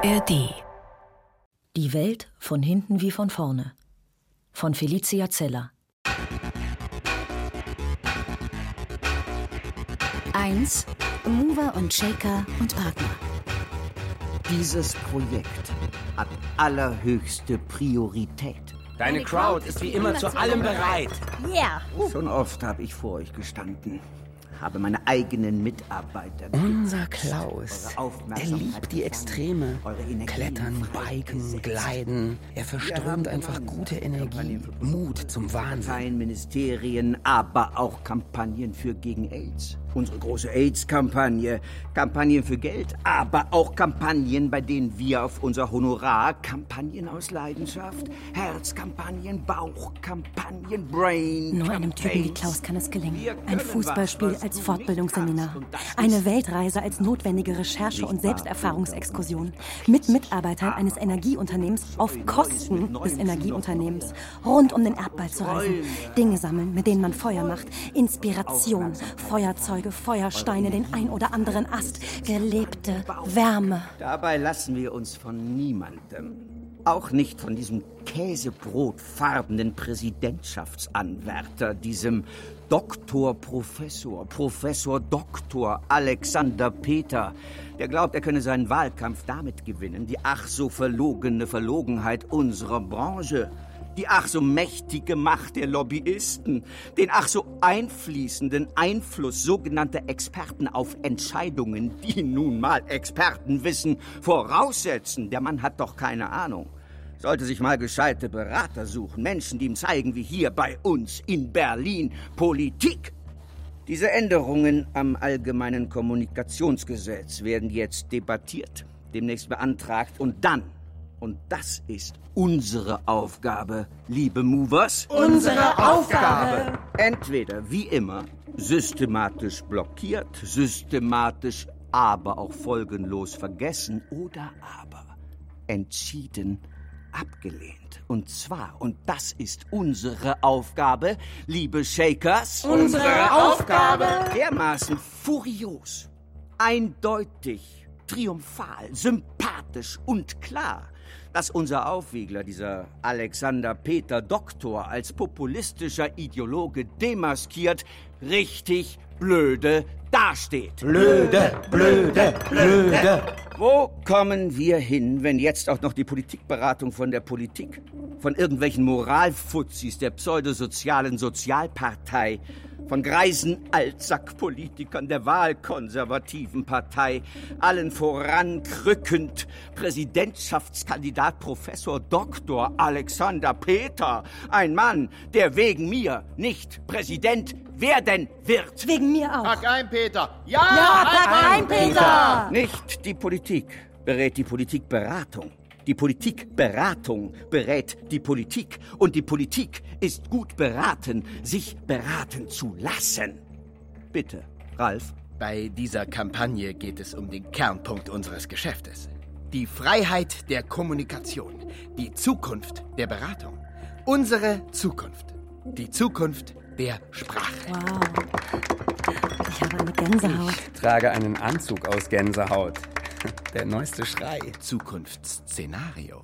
ARD Die Welt von hinten wie von vorne. Von Felicia Zeller. Eins Mover und Shaker und Partner. Dieses Projekt hat allerhöchste Priorität. Deine Crowd ist wie immer zu allem bereit. Yeah. Schon oft habe ich vor euch gestanden, habe meine eigenen Mitarbeiter. Unser Klaus, er liebt die Extreme. Klettern, Biken. Gleiten. Er verströmt einfach gute Energie, Mut zum Wahnsinn. Ministerien, aber auch Kampagnen für gegen AIDS. Unsere große AIDS-Kampagne, Kampagnen für Geld, aber auch Kampagnen, bei denen wir auf unser Honorar Kampagnen aus Leidenschaft, Herzkampagnen, Bauchkampagnen, Brain. Nur einem Typen wie. Klaus kann es gelingen. Ein Fußballspiel was, was als du Fortbildungsseminar. Eine Weltreise als notwendige Recherche und. Selbsterfahrungsexkursion. Mit Mitarbeitern eines Energieunternehmens auf Kosten des Energieunternehmens. Rund um den Erdball zu reisen. Dinge sammeln, mit denen man Feuer macht. Inspiration. Feuerzeuge, Feuersteine, den ein oder anderen Ast. Gelebte Wärme. Dabei lassen wir uns von niemandem, auch nicht von diesem käsebrotfarbenen Präsidentschaftsanwärter, diesem Doktor, Professor, Professor, Doktor Alexander Peter, der glaubt, er könne seinen Wahlkampf damit gewinnen, die ach so verlogene Verlogenheit unserer Branche die ach so mächtige Macht der Lobbyisten, den ach so einfließenden Einfluss sogenannter Experten auf Entscheidungen, die nun mal Expertenwissen voraussetzen. Der Mann hat doch keine Ahnung. Sollte sich mal gescheite Berater suchen, Menschen, die ihm zeigen, wie hier bei uns in Berlin Politik. Diese Änderungen am allgemeinen Kommunikationsgesetz werden jetzt debattiert, demnächst beantragt und dann und das ist unsere Aufgabe, liebe Movers. Unsere Aufgabe! Entweder, wie immer, systematisch blockiert, systematisch, aber auch folgenlos vergessen oder aber entschieden abgelehnt. Und zwar, und das ist unsere Aufgabe, liebe Shakers. Unsere Aufgabe! Dermaßen furios, eindeutig, triumphal, sympathisch und klar, dass unser Aufwiegler, dieser Alexander Peter Doktor, als populistischer Ideologe demaskiert, richtig blöde dasteht. Blöde, blöde, blöde. Wo kommen wir hin, wenn jetzt auch noch die Politikberatung von der Politik, von irgendwelchen Moralfuzis der pseudosozialen Sozialpartei, von greisen Altsackpolitikern der wahlkonservativen Partei, allen voran krückend Präsidentschaftskandidat Professor Dr. Alexander Peter, ein Mann, der wegen mir nicht Präsident werden wird. Wegen mir auch. Pack ein, Peter. Ja, Ja, pack ein, Peter! Nicht die Politik berät die Politikberatung. Die Politikberatung berät die Politik. Und die Politik ist gut beraten, sich beraten zu lassen. Bitte, Ralf. Bei dieser Kampagne geht es um den Kernpunkt unseres Geschäftes. Die Freiheit der Kommunikation. Die Zukunft der Beratung. Unsere Zukunft. Die Zukunft der Sprache. Wow. Ich habe eine Gänsehaut. Trage einen Anzug aus Gänsehaut. Der neueste Schrei. Zukunftsszenario.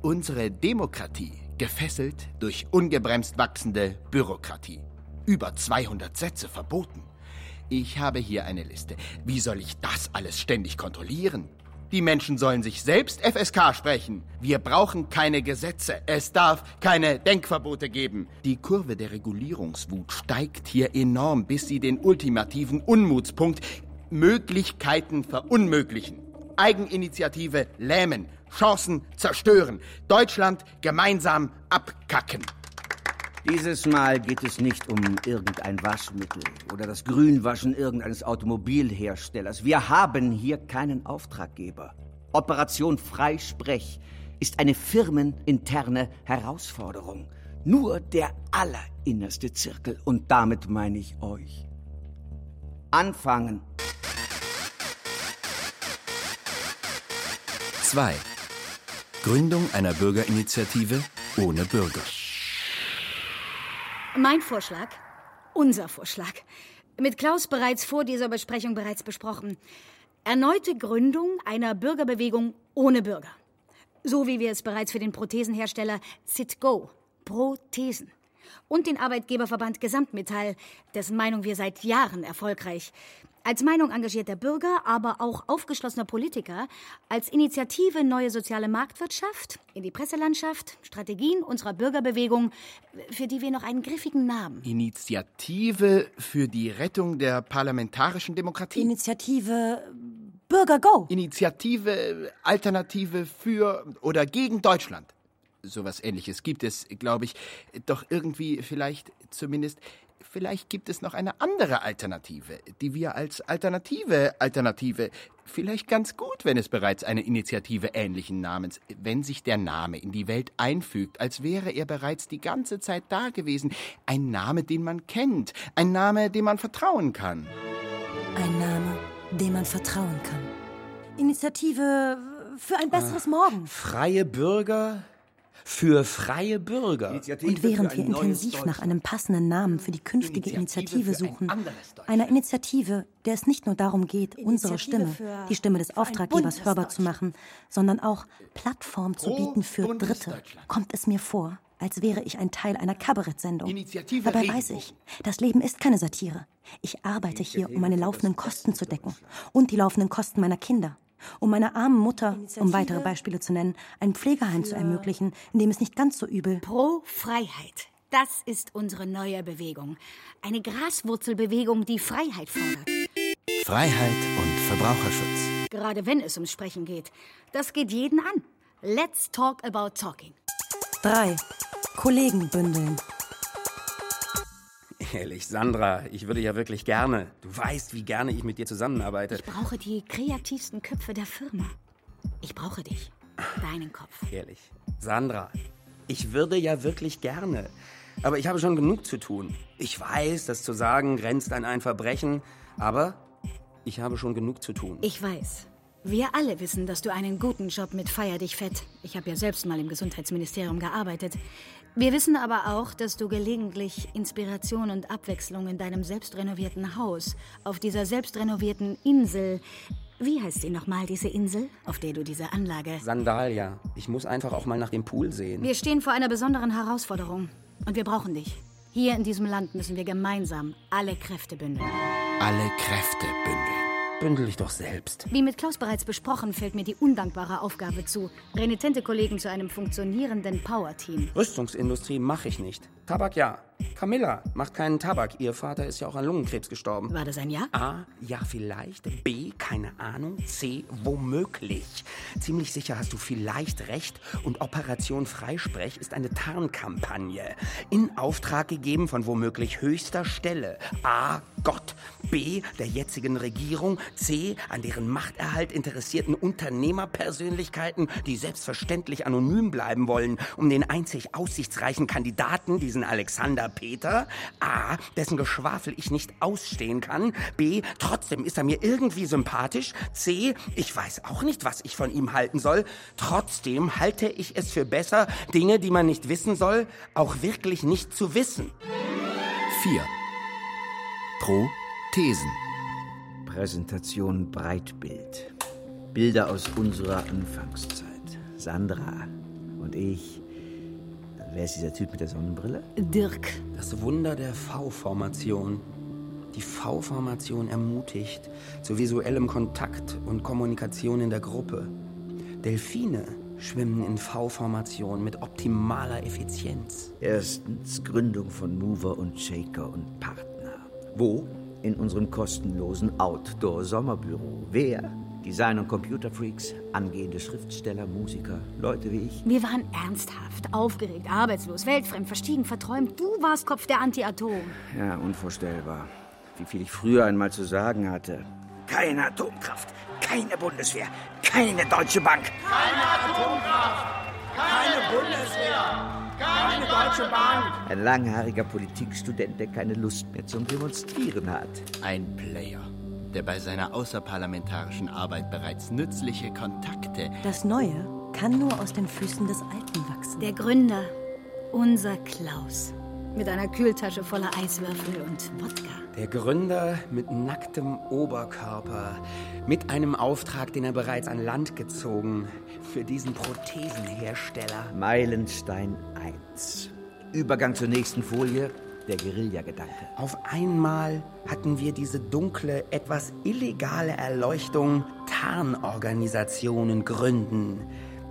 Unsere Demokratie gefesselt durch ungebremst wachsende Bürokratie. Über 200 Sätze verboten. Ich habe hier eine Liste. Wie soll ich das alles ständig kontrollieren? Die Menschen sollen sich selbst FSK sprechen. Wir brauchen keine Gesetze. Es darf keine Denkverbote geben. Die Kurve der Regulierungswut steigt hier enorm, bis sie den ultimativen Unmutspunkt Möglichkeiten verunmöglichen. Eigeninitiative lähmen, Chancen zerstören, Deutschland gemeinsam abkacken. Dieses Mal geht es nicht um irgendein Waschmittel oder das Grünwaschen irgendeines Automobilherstellers. Wir haben hier keinen Auftraggeber. Operation Freisprech ist eine firmeninterne Herausforderung. Nur der allerinnerste Zirkel und damit meine ich euch. Anfangen. 2. Gründung einer Bürgerinitiative ohne Bürger. Mein Vorschlag, unser Vorschlag. Mit Klaus bereits vor dieser Besprechung bereits besprochen. Erneute Gründung einer Bürgerbewegung ohne Bürger. So wie wir es bereits für den Prothesenhersteller Citgo, Prothesen, und den Arbeitgeberverband Gesamtmetall, dessen Meinung wir seit Jahren erfolgreich, als Meinung engagierter Bürger, aber auch aufgeschlossener Politiker, als Initiative Neue Soziale Marktwirtschaft, in die Presselandschaft, Strategien unserer Bürgerbewegung, für die wir noch einen griffigen Namen. Initiative für die Rettung der parlamentarischen Demokratie. Initiative Bürger Go. Initiative Alternative für oder gegen Deutschland. Sowas ähnliches gibt es, glaube ich. Doch irgendwie vielleicht zumindest Vielleicht gibt es noch eine andere Alternative, die wir als Alternative, Alternative, vielleicht ganz gut, wenn es bereits eine Initiative ähnlichen Namens, wenn sich der Name in die Welt einfügt, als wäre er bereits die ganze Zeit da gewesen. Ein Name, den man kennt, ein Name, dem man vertrauen kann. Ein Name, dem man vertrauen kann. Initiative für ein besseres Morgen. Freie Bürger für freie Bürger. Und während wir intensiv nach einem passenden Namen für die künftige Initiative suchen, einer Initiative, der es nicht nur darum geht, unsere Stimme, die Stimme des Auftraggebers hörbar zu machen, sondern auch Plattform zu bieten für Dritte, kommt es mir vor, als wäre ich ein Teil einer Kabarettsendung. Dabei weiß ich, das Leben ist keine Satire. Ich arbeite hier, um meine laufenden Kosten zu decken und die laufenden Kosten meiner Kinder um meiner armen Mutter, um weitere Beispiele zu nennen, ein Pflegeheim zu ermöglichen, in dem es nicht ganz so übel. Pro Freiheit. Das ist unsere neue Bewegung. Eine Graswurzelbewegung, die Freiheit fordert. Freiheit und Verbraucherschutz. Gerade wenn es ums Sprechen geht. Das geht jeden an. Let's talk about talking. Drei. Kollegen bündeln. Ehrlich, Sandra, ich würde ja wirklich gerne. Du weißt, wie gerne ich mit dir zusammenarbeite. Ich brauche die kreativsten Köpfe der Firma. Ich brauche dich. Deinen Kopf. Ehrlich. Sandra, ich würde ja wirklich gerne. Aber ich habe schon genug zu tun. Ich weiß, das zu sagen grenzt an ein Verbrechen. Aber ich habe schon genug zu tun. Ich weiß. Wir alle wissen, dass du einen guten Job mit Feier dich fett. Ich habe ja selbst mal im Gesundheitsministerium gearbeitet. Wir wissen aber auch, dass du gelegentlich Inspiration und Abwechslung in deinem selbstrenovierten Haus, auf dieser selbstrenovierten Insel. Wie heißt sie nochmal, diese Insel, auf der du diese Anlage. Sandalia. Ich muss einfach auch mal nach dem Pool sehen. Wir stehen vor einer besonderen Herausforderung. Und wir brauchen dich. Hier in diesem Land müssen wir gemeinsam alle Kräfte bündeln. Alle Kräfte bündeln. Bündel dich doch selbst. Wie mit Klaus bereits besprochen, fällt mir die undankbare Aufgabe zu, renitente Kollegen zu einem funktionierenden Power-Team. Rüstungsindustrie mache ich nicht. Tabak ja. Camilla macht keinen Tabak. Ihr Vater ist ja auch an Lungenkrebs gestorben. War das ein Ja? A. Ja, vielleicht. B. Keine Ahnung. C. Womöglich. Ziemlich sicher hast du vielleicht recht. Und Operation Freisprech ist eine Tarnkampagne. In Auftrag gegeben von womöglich höchster Stelle. A. Gott. B. Der jetzigen Regierung. C. An deren Machterhalt interessierten Unternehmerpersönlichkeiten, die selbstverständlich anonym bleiben wollen, um den einzig aussichtsreichen Kandidaten, diesen Alexander Peter, A, dessen Geschwafel ich nicht ausstehen kann, B, trotzdem ist er mir irgendwie sympathisch, C, ich weiß auch nicht, was ich von ihm halten soll, trotzdem halte ich es für besser, Dinge, die man nicht wissen soll, auch wirklich nicht zu wissen. 4. Pro Thesen. Präsentation Breitbild. Bilder aus unserer Anfangszeit. Sandra und ich Wer ist dieser Typ mit der Sonnenbrille? Dirk. Das Wunder der V-Formation. Die V-Formation ermutigt zu visuellem Kontakt und Kommunikation in der Gruppe. Delfine schwimmen in V-Formation mit optimaler Effizienz. Erstens Gründung von Mover und Shaker und Partner. Wo? In unserem kostenlosen Outdoor-Sommerbüro. Wer? Design- und Computerfreaks, angehende Schriftsteller, Musiker, Leute wie ich. Wir waren ernsthaft, aufgeregt, arbeitslos, weltfremd, verstiegen, verträumt. Du warst Kopf der Anti-Atom. Ja, unvorstellbar. Wie viel ich früher einmal zu sagen hatte. Keine Atomkraft, keine Bundeswehr, keine Deutsche Bank. Keine Atomkraft, keine Bundeswehr, keine Deutsche Bank. Ein langhaariger Politikstudent, der keine Lust mehr zum Demonstrieren hat. Ein Player der bei seiner außerparlamentarischen Arbeit bereits nützliche Kontakte. Das Neue kann nur aus den Füßen des Alten wachsen. Der Gründer, unser Klaus. Mit einer Kühltasche voller Eiswürfel und Wodka. Der Gründer mit nacktem Oberkörper, mit einem Auftrag, den er bereits an Land gezogen, für diesen Prothesenhersteller. Meilenstein 1. Übergang zur nächsten Folie, der Guerillagedanke. Auf einmal hatten wir diese dunkle, etwas illegale Erleuchtung, Tarnorganisationen gründen.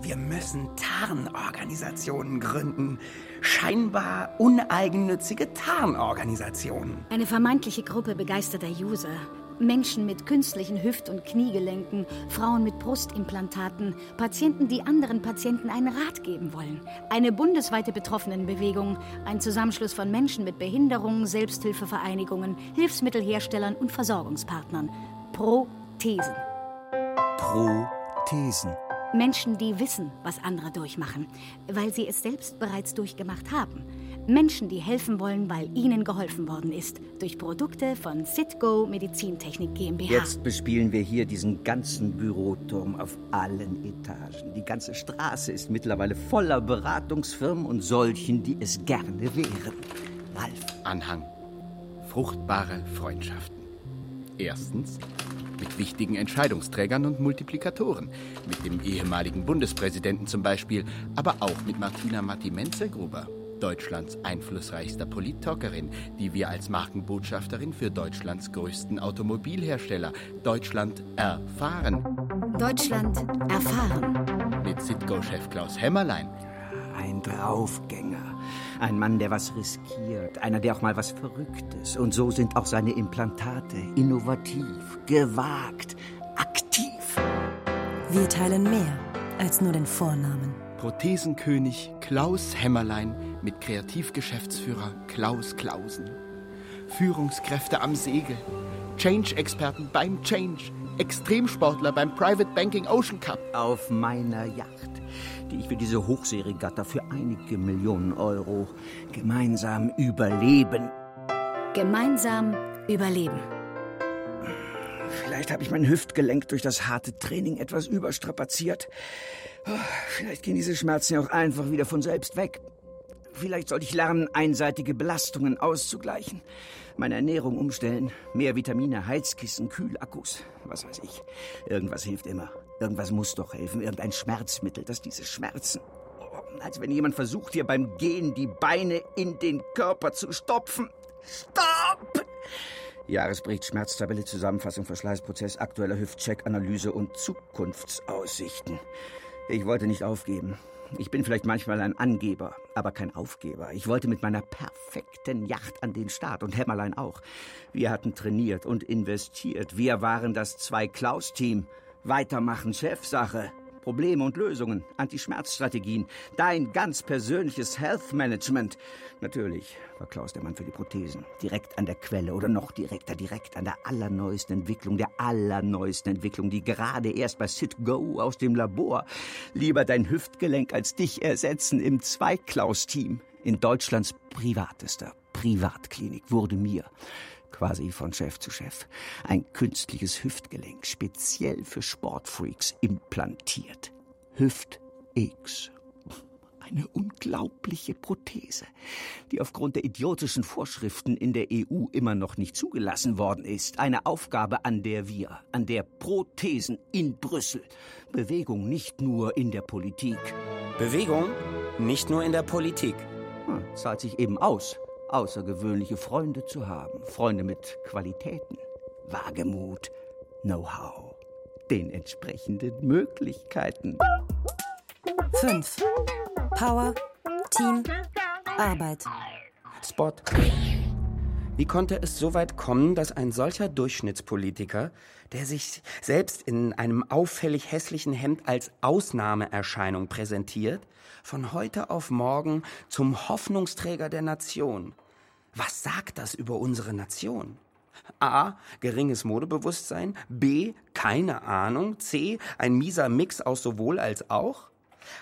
Wir müssen Tarnorganisationen gründen. Scheinbar uneigennützige Tarnorganisationen. Eine vermeintliche Gruppe begeisterter User. Menschen mit künstlichen Hüft- und Kniegelenken, Frauen mit Brustimplantaten, Patienten, die anderen Patienten einen Rat geben wollen. Eine bundesweite Betroffenenbewegung, ein Zusammenschluss von Menschen mit Behinderungen, Selbsthilfevereinigungen, Hilfsmittelherstellern und Versorgungspartnern. Prothesen. Prothesen. Menschen, die wissen, was andere durchmachen, weil sie es selbst bereits durchgemacht haben. Menschen, die helfen wollen, weil ihnen geholfen worden ist. Durch Produkte von Citgo Medizintechnik GmbH. Jetzt bespielen wir hier diesen ganzen Büroturm auf allen Etagen. Die ganze Straße ist mittlerweile voller Beratungsfirmen und solchen, die es gerne wären. Ralf. Anhang. Fruchtbare Freundschaften. Erstens mit wichtigen Entscheidungsträgern und Multiplikatoren. Mit dem ehemaligen Bundespräsidenten zum Beispiel, aber auch mit Martina Matti-Menzelgruber, Deutschlands einflussreichster Polit-Talkerin, die wir als Markenbotschafterin für Deutschlands größten Automobilhersteller Deutschland erfahren. Deutschland erfahren. Mit Citgo-Chef Klaus Hämmerlein. Ein Draufgänger. Ein Mann, der was riskiert. Einer, der auch mal was Verrücktes. Und so sind auch seine Implantate innovativ, gewagt, aktiv. Wir teilen mehr als nur den Vornamen. Prothesenkönig Klaus Hämmerlein mit Kreativgeschäftsführer Klaus Klausen. Führungskräfte am Segel. Change-Experten beim Change. Extremsportler beim Private Banking Ocean Cup. Auf meiner Yacht, die ich für diese Hochseeregatta für einige Millionen Euro gemeinsam überleben. Gemeinsam überleben. Vielleicht habe ich mein Hüftgelenk durch das harte Training etwas überstrapaziert. Oh, Vielleicht gehen diese Schmerzen ja auch einfach wieder von selbst weg. Vielleicht sollte ich lernen, einseitige Belastungen auszugleichen. Meine Ernährung umstellen. Mehr Vitamine, Heizkissen, Kühlakkus. Was weiß ich. Irgendwas hilft immer. Irgendwas muss doch helfen. Irgendein Schmerzmittel, das diese Schmerzen. Oh, Als wenn jemand versucht, hier beim Gehen die Beine in den Körper zu stopfen. Stopp! Jahresbericht, Schmerztabelle, Zusammenfassung, Verschleißprozess, aktueller Hüftcheck, Analyse und Zukunftsaussichten. Ich wollte nicht aufgeben. Ich bin vielleicht manchmal ein Angeber, aber kein Aufgeber. Ich wollte mit meiner perfekten Yacht an den Start und Hämmerlein auch. Wir hatten trainiert und investiert. Wir waren das Zwei-Klaus-Team. Weitermachen, Chefsache. Probleme und Lösungen, Anti-Schmerzstrategien, dein ganz persönliches Health Management. Natürlich war Klaus der Mann für die Prothesen. Direkt an der Quelle oder noch direkter, direkt an der allerneuesten Entwicklung, der allerneuesten Entwicklung, die gerade erst bei Sit Go aus dem Labor. Lieber dein Hüftgelenk als dich ersetzen im Zwei-Klaus-Team. In Deutschlands privatester Privatklinik wurde mir quasi von Chef zu Chef, ein künstliches Hüftgelenk speziell für Sportfreaks implantiert. Hüft X. Eine unglaubliche Prothese, die aufgrund der idiotischen Vorschriften in der EU immer noch nicht zugelassen worden ist. Eine Aufgabe, an der wir, an der Prothesen in Brüssel, Bewegung nicht nur in der Politik, Bewegung nicht nur in der Politik. hm, zahlt sich eben aus, außergewöhnliche Freunde zu haben. Freunde mit Qualitäten, Wagemut, Know-how, den entsprechenden Möglichkeiten. 5. Power, Team, Arbeit. Spot. Wie konnte es so weit kommen, dass ein solcher Durchschnittspolitiker, der sich selbst in einem auffällig hässlichen Hemd als Ausnahmeerscheinung präsentiert, von heute auf morgen zum Hoffnungsträger der Nation? Was sagt das über unsere Nation? A. Geringes Modebewusstsein. B. Keine Ahnung. C. Ein mieser Mix aus sowohl als auch.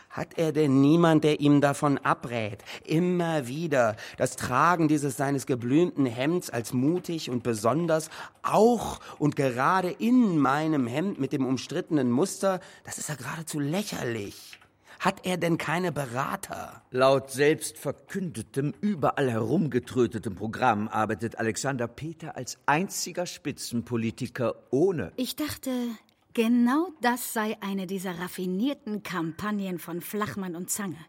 Hat er denn niemand, der ihm davon abrät, immer wieder das Tragen dieses seines geblümten Hemds als mutig und besonders, auch und gerade in meinem Hemd mit dem umstrittenen Muster, das ist ja geradezu lächerlich. Hat er denn keine Berater? Laut selbstverkündetem, überall herumgetrötetem Programm arbeitet Alexander Peter als einziger Spitzenpolitiker ohne. Ich dachte, genau das sei eine dieser raffinierten Kampagnen von Flachmann und Zange.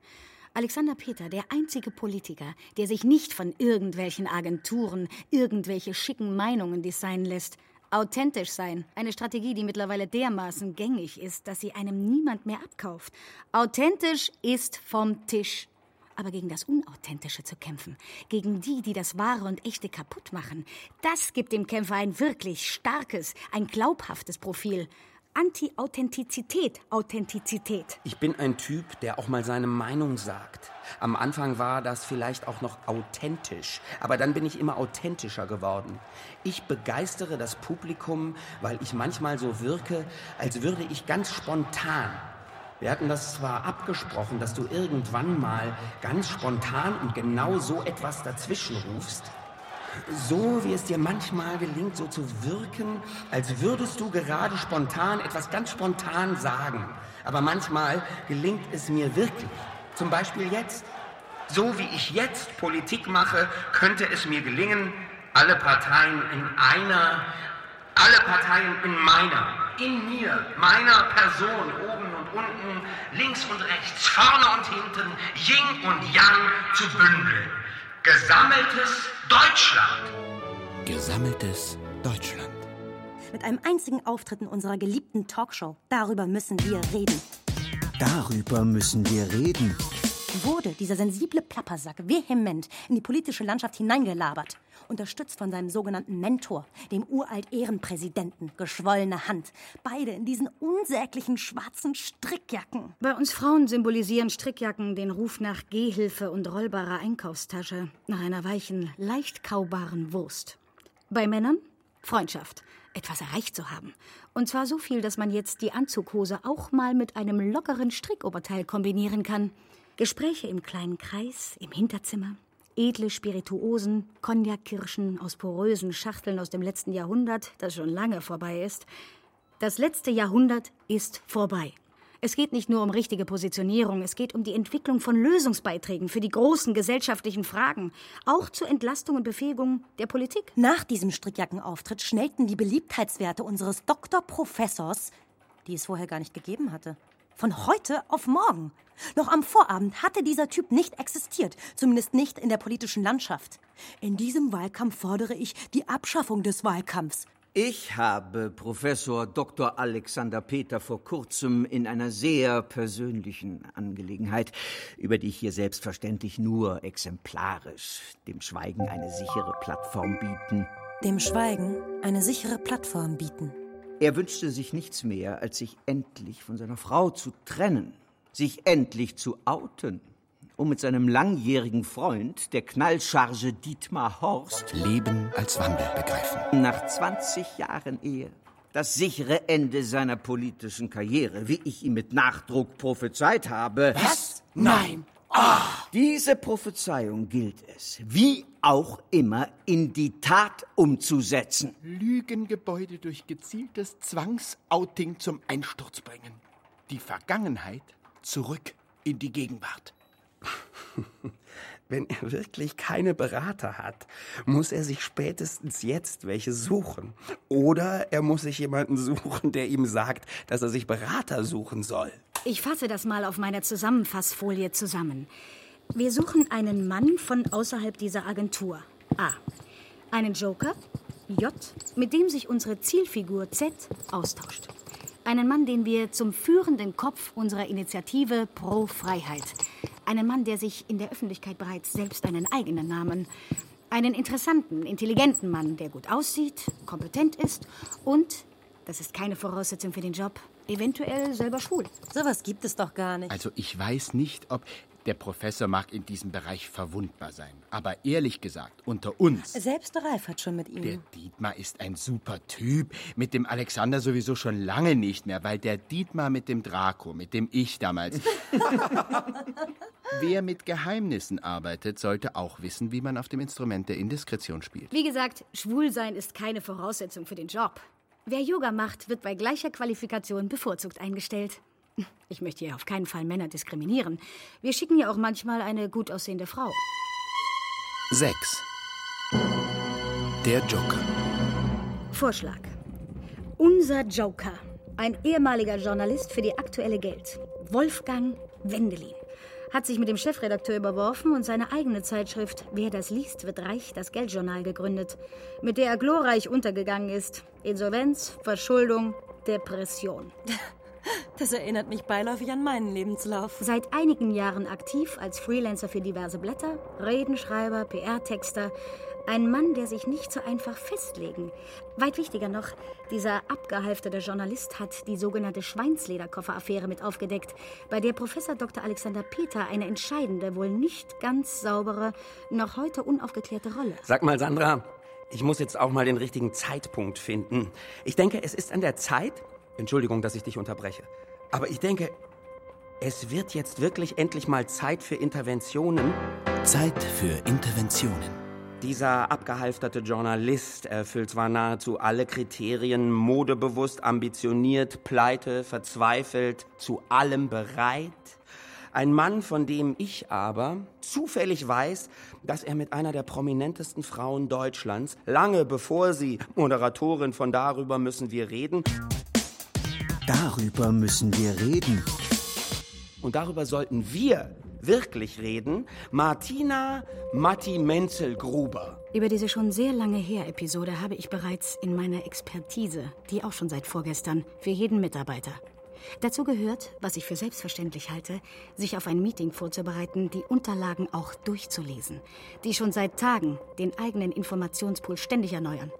Alexander Peter, der einzige Politiker, der sich nicht von irgendwelchen Agenturen irgendwelche schicken Meinungen designen lässt. Authentisch sein, eine Strategie, die mittlerweile dermaßen gängig ist, dass sie einem niemand mehr abkauft. Authentisch ist vom Tisch. Aber gegen das Unauthentische zu kämpfen, gegen die, die das Wahre und Echte kaputt machen, das gibt dem Kämpfer ein wirklich starkes, ein glaubhaftes Profil. Anti-Authentizität, Authentizität. Ich bin ein Typ, der auch mal seine Meinung sagt. Am Anfang war das vielleicht auch noch authentisch, aber dann bin ich immer authentischer geworden. Ich begeistere das Publikum, weil ich manchmal so wirke, als würde ich ganz spontan. Wir hatten das zwar abgesprochen, dass du irgendwann mal ganz spontan und genau so etwas dazwischen rufst, so wie es dir manchmal gelingt, so zu wirken, als würdest du gerade spontan etwas ganz spontan sagen. Aber manchmal gelingt es mir wirklich. Zum Beispiel jetzt. So wie ich jetzt Politik mache, könnte es mir gelingen, alle Parteien in einer, alle Parteien in meiner, in mir, meiner Person, oben und unten, links und rechts, vorne und hinten, Yin und Yang zu bündeln. Gesammeltes Deutschland. Gesammeltes Deutschland. Mit einem einzigen Auftritt in unserer geliebten Talkshow. Darüber müssen wir reden. Darüber müssen wir reden. Wurde dieser sensible Plappersack vehement in die politische Landschaft hineingelabert, unterstützt von seinem sogenannten Mentor, dem uralt Ehrenpräsidenten, geschwollene Hand. Beide in diesen unsäglichen schwarzen Strickjacken. Bei uns Frauen symbolisieren Strickjacken den Ruf nach Gehhilfe und rollbarer Einkaufstasche, nach einer weichen, leicht kaubaren Wurst. Bei Männern Freundschaft, etwas erreicht zu haben. Und zwar so viel, dass man jetzt die Anzughose auch mal mit einem lockeren Strickoberteil kombinieren kann. Gespräche im kleinen Kreis, im Hinterzimmer, edle Spirituosen, Cognac-Kirschen aus porösen Schachteln aus dem letzten Jahrhundert, das schon lange vorbei ist. Das letzte Jahrhundert ist vorbei. Es geht nicht nur um richtige Positionierung, es geht um die Entwicklung von Lösungsbeiträgen für die großen gesellschaftlichen Fragen, auch zur Entlastung und Befähigung der Politik. Nach diesem Strickjackenauftritt schnellten die Beliebtheitswerte unseres Doktorprofessors, die es vorher gar nicht gegeben hatte. Von heute auf morgen. Noch am Vorabend hatte dieser Typ nicht existiert, zumindest nicht in der politischen Landschaft. In diesem Wahlkampf fordere ich die Abschaffung des Wahlkampfs. Ich habe Professor Dr. Alexander Peter vor kurzem in einer sehr persönlichen Angelegenheit, über die ich hier selbstverständlich nur exemplarisch dem Schweigen eine sichere Plattform bieten. Dem Schweigen eine sichere Plattform bieten. Er wünschte sich nichts mehr, als sich endlich von seiner Frau zu trennen, sich endlich zu outen, um mit seinem langjährigen Freund, der Knallcharge Dietmar Horst, Leben als Wandel begreifen. nach 20 Jahren Ehe das sichere Ende seiner politischen Karriere, wie ich ihm mit Nachdruck prophezeit habe. Was? Nein. Diese Prophezeiung gilt es, wie auch immer, in die Tat umzusetzen. Lügengebäude durch gezieltes Zwangsouting zum Einsturz bringen. Die Vergangenheit zurück in die Gegenwart. Wenn er wirklich keine Berater hat, muss er sich spätestens jetzt welche suchen. Oder er muss sich jemanden suchen, der ihm sagt, dass er sich Berater suchen soll. Ich fasse das mal auf meiner Zusammenfassfolie zusammen. Wir suchen einen Mann von außerhalb dieser Agentur. A. Einen Joker. J. Mit dem sich unsere Zielfigur Z austauscht. Einen Mann, den wir zum führenden Kopf unserer Initiative Pro Freiheit. Einen Mann, der sich in der Öffentlichkeit bereits selbst einen eigenen Namen. Einen interessanten, intelligenten Mann, der gut aussieht, kompetent ist und, das ist keine Voraussetzung für den Job, eventuell selber schwul. Sowas gibt es doch gar nicht. Also ich weiß nicht, ob der Professor mag in diesem Bereich verwundbar sein. Aber ehrlich gesagt, unter uns. Selbst Ralf hat schon mit ihm. Der Dietmar ist ein super Typ. Mit dem Alexander sowieso schon lange nicht mehr, weil der Dietmar mit dem Draco, mit dem ich damals. Wer mit Geheimnissen arbeitet, sollte auch wissen, wie man auf dem Instrument der Indiskretion spielt. Wie gesagt, schwul sein ist keine Voraussetzung für den Job. Wer Yoga macht, wird bei gleicher Qualifikation bevorzugt eingestellt. Ich möchte hier auf keinen Fall Männer diskriminieren. Wir schicken ja auch manchmal eine gut aussehende Frau. 6. Der Joker. Vorschlag. Unser Joker. Ein ehemaliger Journalist für die aktuelle Geld. Wolfgang Wendelin hat sich mit dem Chefredakteur überworfen und seine eigene Zeitschrift Wer das liest, wird reich, das Geldjournal gegründet, mit der er glorreich untergegangen ist. Insolvenz, Verschuldung, Depression. Das erinnert mich beiläufig an meinen Lebenslauf. Seit einigen Jahren aktiv als Freelancer für diverse Blätter, Redenschreiber, PR-Texter. Ein Mann, der sich nicht so einfach festlegen. Weit wichtiger noch, dieser abgehalfterte Journalist hat die sogenannte Schweinslederkoffer-Affäre mit aufgedeckt, bei der Professor Dr. Alexander Peter eine entscheidende, wohl nicht ganz saubere, noch heute unaufgeklärte Rolle. Sag mal, Sandra, ich muss jetzt auch mal den richtigen Zeitpunkt finden. Ich denke, es ist an der Zeit. Entschuldigung, dass ich dich unterbreche. Aber ich denke, es wird jetzt wirklich endlich mal Zeit für Interventionen. Zeit für Interventionen. Dieser abgehalfterte Journalist erfüllt zwar nahezu alle Kriterien, modebewusst, ambitioniert, pleite, verzweifelt, zu allem bereit. Ein Mann, von dem ich aber zufällig weiß, dass er mit einer der prominentesten Frauen Deutschlands, lange bevor sie Moderatorin von Darüber müssen wir reden, Darüber müssen wir reden. und darüber sollten wir wirklich reden, Martina Matti Menzel-Gruber. Über diese schon sehr lange her Episode habe ich bereits in meiner Expertise, die auch schon seit vorgestern, für jeden Mitarbeiter. Dazu gehört, was ich für selbstverständlich halte, sich auf ein Meeting vorzubereiten, die Unterlagen auch durchzulesen, die schon seit Tagen den eigenen Informationspool ständig erneuern.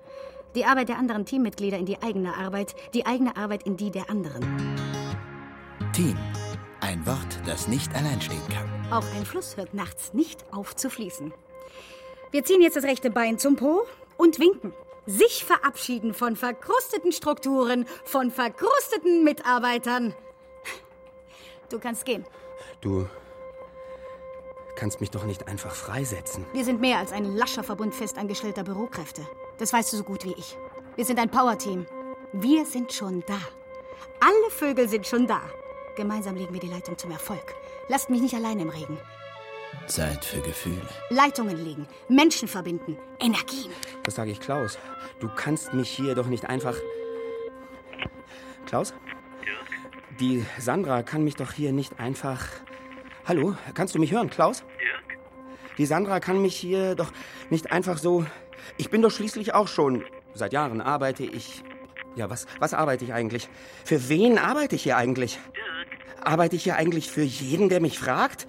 Die Arbeit der anderen Teammitglieder in die eigene Arbeit, die eigene Arbeit in die der anderen. Team. Ein Wort, das nicht allein stehen kann. Auch ein Fluss hört nachts nicht auf zu fließen. Wir ziehen jetzt das rechte Bein zum Po und winken. Sich verabschieden von verkrusteten Strukturen, von verkrusteten Mitarbeitern. Du kannst gehen. Du kannst mich doch nicht einfach freisetzen. Wir sind mehr als ein lascher Verbund festangestellter Bürokräfte. Das weißt du so gut wie ich. Wir sind ein Powerteam. Wir sind schon da. Alle Vögel sind schon da. Gemeinsam legen wir die Leitung zum Erfolg. Lasst mich nicht allein im Regen. Zeit für Gefühle. Leitungen legen, Menschen verbinden, Energien. Das sage ich Klaus. Du kannst mich hier doch nicht einfach. Klaus? Die Sandra kann mich doch hier nicht einfach. Hallo, kannst du mich hören, Klaus? Die Sandra kann mich hier doch nicht einfach so. Ich bin doch schließlich auch schon. Seit Jahren arbeite ich. Ja, was, was arbeite ich eigentlich? Für wen arbeite ich hier eigentlich? Arbeite ich hier eigentlich für jeden, der mich fragt?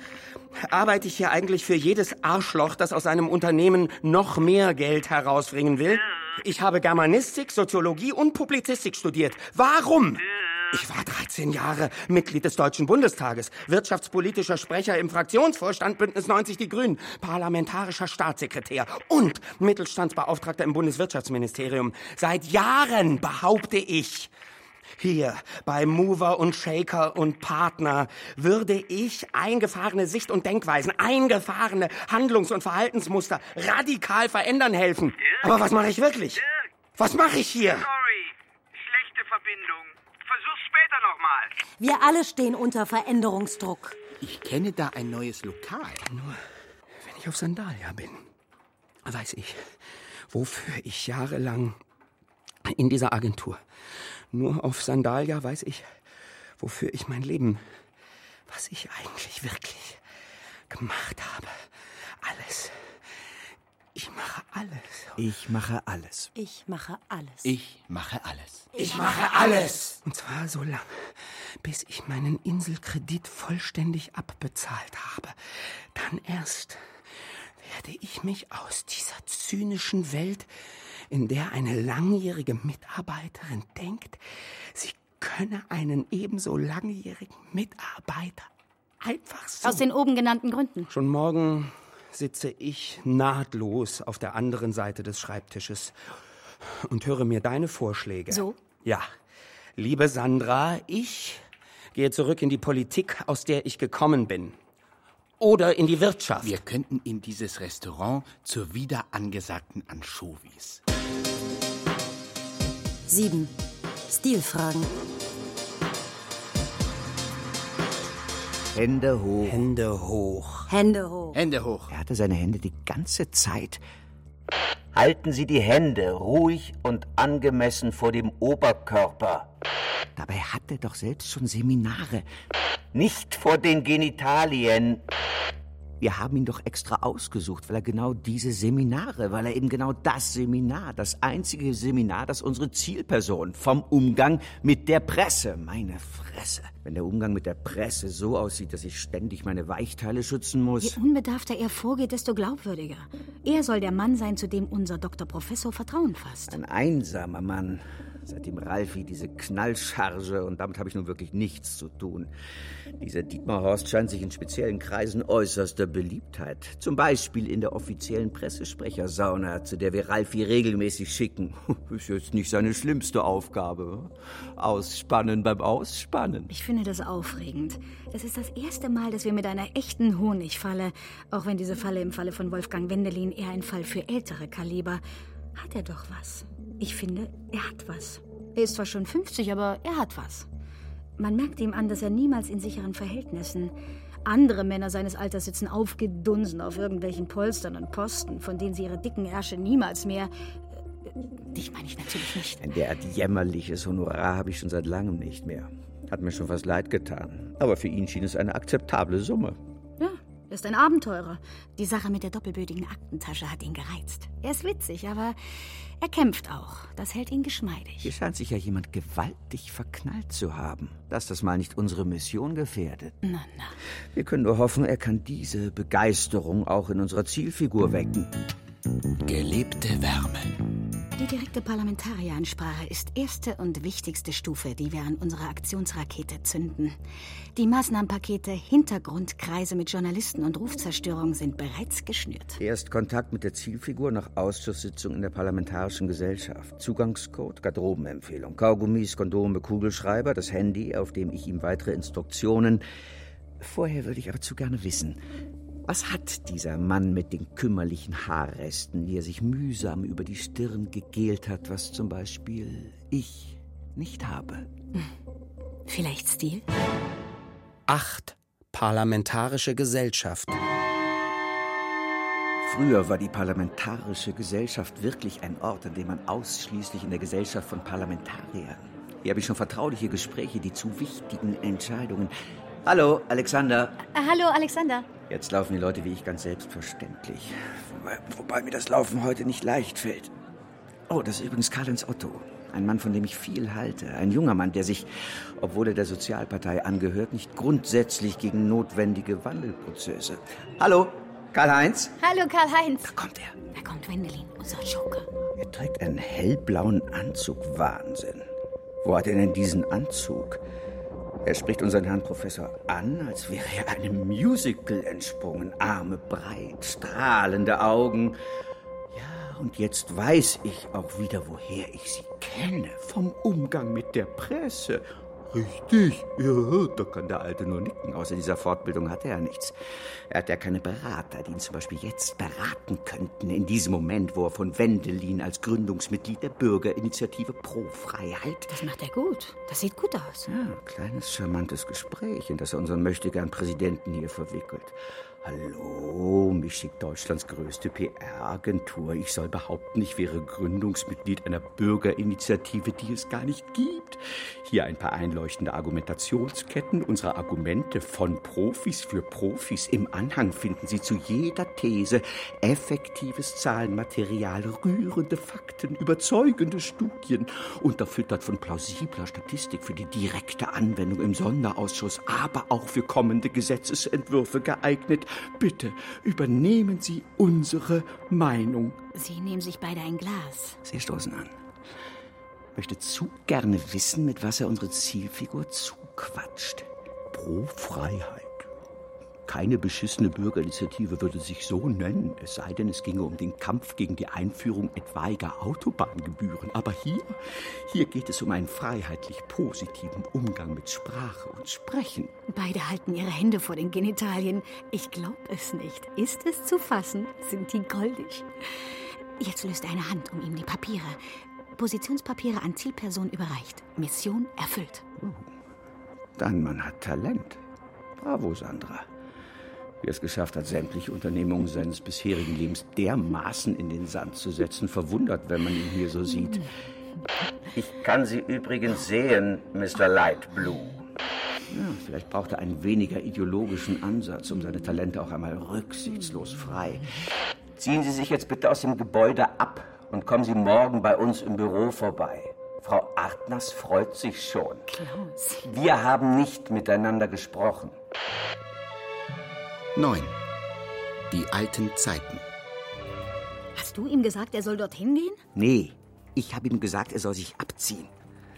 Arbeite ich hier eigentlich für jedes Arschloch, das aus einem Unternehmen noch mehr Geld herausbringen will? Ich habe Germanistik, Soziologie und Publizistik studiert. Warum? Ich war 13 Jahre Mitglied des Deutschen Bundestages, wirtschaftspolitischer Sprecher im Fraktionsvorstand Bündnis 90 Die Grünen, parlamentarischer Staatssekretär und Mittelstandsbeauftragter im Bundeswirtschaftsministerium. Seit Jahren behaupte ich, hier bei Mover und Shaker und Partner würde ich eingefahrene Sicht- und Denkweisen, eingefahrene Handlungs- und Verhaltensmuster radikal verändern helfen. Aber was mache ich wirklich? Was mache ich hier? Sorry, schlechte Verbindung. Versuch's später nochmal. Wir alle stehen unter Veränderungsdruck. Ich kenne da ein neues Lokal. Wenn ich auf Sandalia bin, weiß ich, wofür ich jahrelang in dieser Agentur. Nur auf Sandalia weiß ich, wofür ich mein Leben, was ich eigentlich wirklich gemacht habe. Alles. Ich mache alles. Ich mache alles. Ich mache alles. Ich mache alles. Ich mache alles. Und zwar so lange, bis ich meinen Inselkredit vollständig abbezahlt habe. Dann erst werde ich mich aus dieser zynischen Welt, in der eine langjährige Mitarbeiterin denkt, sie könne einen ebenso langjährigen Mitarbeiter einfach so. Aus den oben genannten Gründen. Schon morgen sitze ich nahtlos auf der anderen Seite des Schreibtisches und höre mir deine Vorschläge. So? Ja. Liebe Sandra, ich gehe zurück in die Politik, aus der ich gekommen bin. Oder in die Wirtschaft. Wir könnten in dieses Restaurant zur wieder angesagten Anchovies. 7. Stilfragen. Hände hoch. Hände hoch. Hände hoch. Hände hoch. Er hatte seine Hände die ganze Zeit. Halten Sie die Hände ruhig und angemessen vor dem Oberkörper. Dabei hat er doch selbst schon Seminare. Nicht vor den Genitalien. Wir haben ihn doch extra ausgesucht, weil er genau diese Seminare, weil er eben genau das Seminar, das einzige Seminar, das unsere Zielperson vom Umgang mit der Presse, meine Fresse. Wenn der Umgang mit der Presse so aussieht, dass ich ständig meine Weichteile schützen muss. Je unbedarfter er vorgeht, desto glaubwürdiger. Er soll der Mann sein, zu dem unser Dr. Professor Vertrauen fasst. Ein einsamer Mann. Seitdem Ralfi diese Knallcharge, und damit habe ich nun wirklich nichts zu tun. Dieser Dietmar Horst scheint sich in speziellen Kreisen äußerster Beliebtheit. Zum Beispiel in der offiziellen Pressesprechersauna, zu der wir Ralfi regelmäßig schicken. Ist jetzt nicht seine schlimmste Aufgabe. Ausspannen beim Ausspannen. Ich finde das aufregend. Das ist das erste Mal, dass wir mit einer echten Honigfalle, auch wenn diese Falle im Falle von Wolfgang Wendelin eher ein Fall für ältere Kaliber, hat er doch was. Ich finde, er hat was. Er ist zwar schon 50, aber er hat was. Man merkt ihm an, dass er niemals in sicheren Verhältnissen. Andere Männer seines Alters sitzen aufgedunsen auf irgendwelchen Polstern und Posten, von denen sie ihre dicken Ärsche niemals mehr. äh, Dich meine ich natürlich nicht. Ein derart jämmerliches Honorar habe ich schon seit langem nicht mehr. Hat mir schon fast leid getan. Aber für ihn schien es eine akzeptable Summe. Ja, er ist ein Abenteurer. Die Sache mit der doppelbödigen Aktentasche hat ihn gereizt. Er ist witzig, aber er kämpft auch. Das hält ihn geschmeidig. Hier scheint sich ja jemand gewaltig verknallt zu haben. Dass das mal nicht unsere Mission gefährdet. Na, na. Wir können nur hoffen, er kann diese Begeisterung auch in unserer Zielfigur wecken. Gelebte Wärme. Die direkte Parlamentarieransprache ist erste und wichtigste Stufe, die wir an unserer Aktionsrakete zünden. Die Maßnahmenpakete Hintergrundkreise mit Journalisten und Rufzerstörung sind bereits geschnürt. Erst Kontakt mit der Zielfigur nach Ausschusssitzung in der Parlamentarischen Gesellschaft. Zugangscode, Garderobenempfehlung, Kaugummis, Kondome, Kugelschreiber, das Handy, auf dem ich ihm weitere Instruktionen. Vorher würde ich aber zu gerne wissen, was hat dieser Mann mit den kümmerlichen Haarresten, die er sich mühsam über die Stirn gegelt hat, was zum Beispiel ich nicht habe? Vielleicht Stil? Acht. Parlamentarische Gesellschaft. Früher war die Parlamentarische Gesellschaft wirklich ein Ort, an dem man ausschließlich in der Gesellschaft von Parlamentariern. Hier habe ich schon vertrauliche Gespräche, die zu wichtigen Entscheidungen. Hallo, Alexander. Äh, hallo, Alexander. Jetzt laufen die Leute wie ich ganz selbstverständlich. Wobei, wobei mir das Laufen heute nicht leicht fällt. Oh, das ist übrigens Karl-Heinz Otto. Ein Mann, von dem ich viel halte. Ein junger Mann, der sich, obwohl er der Sozialpartei angehört, nicht grundsätzlich gegen notwendige Wandelprozesse. Hallo, Karl-Heinz? Hallo, Karl-Heinz. Da kommt er. Da kommt Wendelin, unser Joker. Er trägt einen hellblauen Anzug. Wahnsinn. Wo hat er denn diesen Anzug? Er spricht unseren Herrn Professor an, als wäre er einem Musical entsprungen. Arme breit, strahlende Augen. Ja, und jetzt weiß ich auch wieder, woher ich sie kenne. Vom Umgang mit der Presse. Richtig, ja, da kann der Alte nur nicken. Außer dieser Fortbildung hat er ja nichts. Er hat ja keine Berater, die ihn zum Beispiel jetzt beraten könnten, in diesem Moment, wo er von Wendelin als Gründungsmitglied der Bürgerinitiative Pro Freiheit. Das macht er gut. Das sieht gut aus. Ja, kleines, charmantes Gespräch, in das er unseren möchtegern Präsidenten hier verwickelt. Hallo, mich schickt Deutschlands größte PR-Agentur. Ich soll behaupten, ich wäre Gründungsmitglied einer Bürgerinitiative, die es gar nicht gibt. Hier ein paar einleuchtende Argumentationsketten unserer Argumente von Profis für Profis. Im Anhang finden Sie zu jeder These effektives Zahlenmaterial, rührende Fakten, überzeugende Studien, unterfüttert von plausibler Statistik für die direkte Anwendung im Sonderausschuss, aber auch für kommende Gesetzesentwürfe geeignet. Bitte übernehmen Sie unsere Meinung. Sie nehmen sich beide ein Glas. Sie stoßen an. Möchte zu gerne wissen, mit was er unsere Zielfigur zuquatscht. Pro Freiheit. Keine beschissene Bürgerinitiative würde sich so nennen, es sei denn, es ginge um den Kampf gegen die Einführung etwaiger Autobahngebühren. Aber hier, hier geht es um einen freiheitlich positiven Umgang mit Sprache und Sprechen. Beide halten ihre Hände vor den Genitalien. Ich glaub es nicht. Ist es zu fassen? Sind die goldig? Jetzt löst eine Hand um ihm die Papiere. Positionspapiere an Zielperson überreicht. Mission erfüllt. Dein Mann hat Talent. Bravo, Sandra. Wie er es geschafft hat, sämtliche Unternehmungen seines bisherigen Lebens dermaßen in den Sand zu setzen, verwundert, wenn man ihn hier so sieht. Ich kann Sie übrigens sehen, Mr. Lightblue. Ja, vielleicht braucht er einen weniger ideologischen Ansatz, um seine Talente auch einmal rücksichtslos frei. Ziehen Sie sich jetzt bitte aus dem Gebäude ab und kommen Sie morgen bei uns im Büro vorbei. Frau Artners freut sich schon. Klaus. Wir haben nicht miteinander gesprochen. 9. Die alten Zeiten. Hast du ihm gesagt, er soll dorthin gehen? Nee, ich habe ihm gesagt, er soll sich abziehen.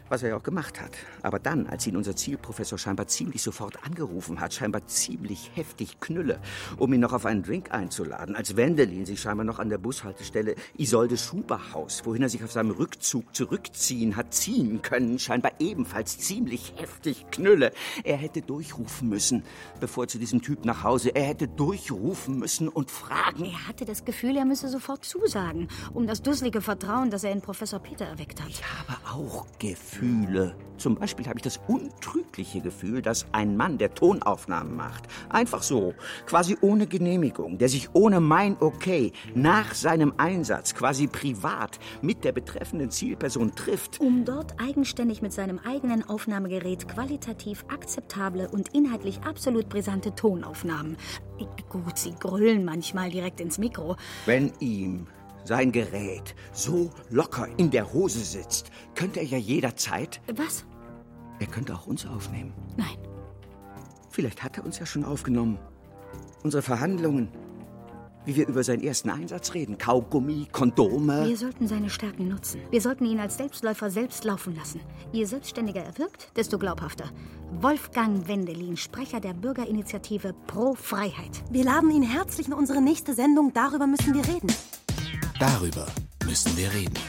Was er ja auch gemacht hat. Aber dann, als ihn unser Zielprofessor scheinbar ziemlich sofort angerufen hat, scheinbar ziemlich heftig Knülle, um ihn noch auf einen Drink einzuladen, als Wendelin sich scheinbar noch an der Bushaltestelle Isolde Schuberhaus, wohin er sich auf seinem Rückzug zurückziehen hat ziehen können, scheinbar ebenfalls ziemlich heftig Knülle. Er hätte durchrufen müssen, bevor er zu diesem Typ nach Hause, er hätte durchrufen müssen und fragen. Er hatte das Gefühl, er müsse sofort zusagen, um das dusselige Vertrauen, das er in Professor Peter erweckt hat. Ich habe auch Gefühle. Zum Beispiel habe ich das untrügliche Gefühl, dass ein Mann, der Tonaufnahmen macht, einfach so, quasi ohne Genehmigung, der sich ohne mein Okay nach seinem Einsatz quasi privat mit der betreffenden Zielperson trifft, Um dort eigenständig mit seinem eigenen Aufnahmegerät qualitativ akzeptable und inhaltlich absolut brisante Tonaufnahmen. Gut, sie grüllen manchmal direkt ins Mikro. wenn ihm sein Gerät so locker in der Hose sitzt, könnte er ja jederzeit, Was? er könnte auch uns aufnehmen. Nein. Vielleicht hat er uns ja schon aufgenommen. Unsere Verhandlungen. Wie wir über seinen ersten Einsatz reden. Kaugummi, Kondome. Wir sollten seine Stärken nutzen. Wir sollten ihn als Selbstläufer selbst laufen lassen. Je selbstständiger er wirkt, desto glaubhafter. Wolfgang Wendelin, Sprecher der Bürgerinitiative Pro Freiheit. Wir laden ihn herzlich in unsere nächste Sendung. Darüber müssen wir reden. Darüber müssen wir reden.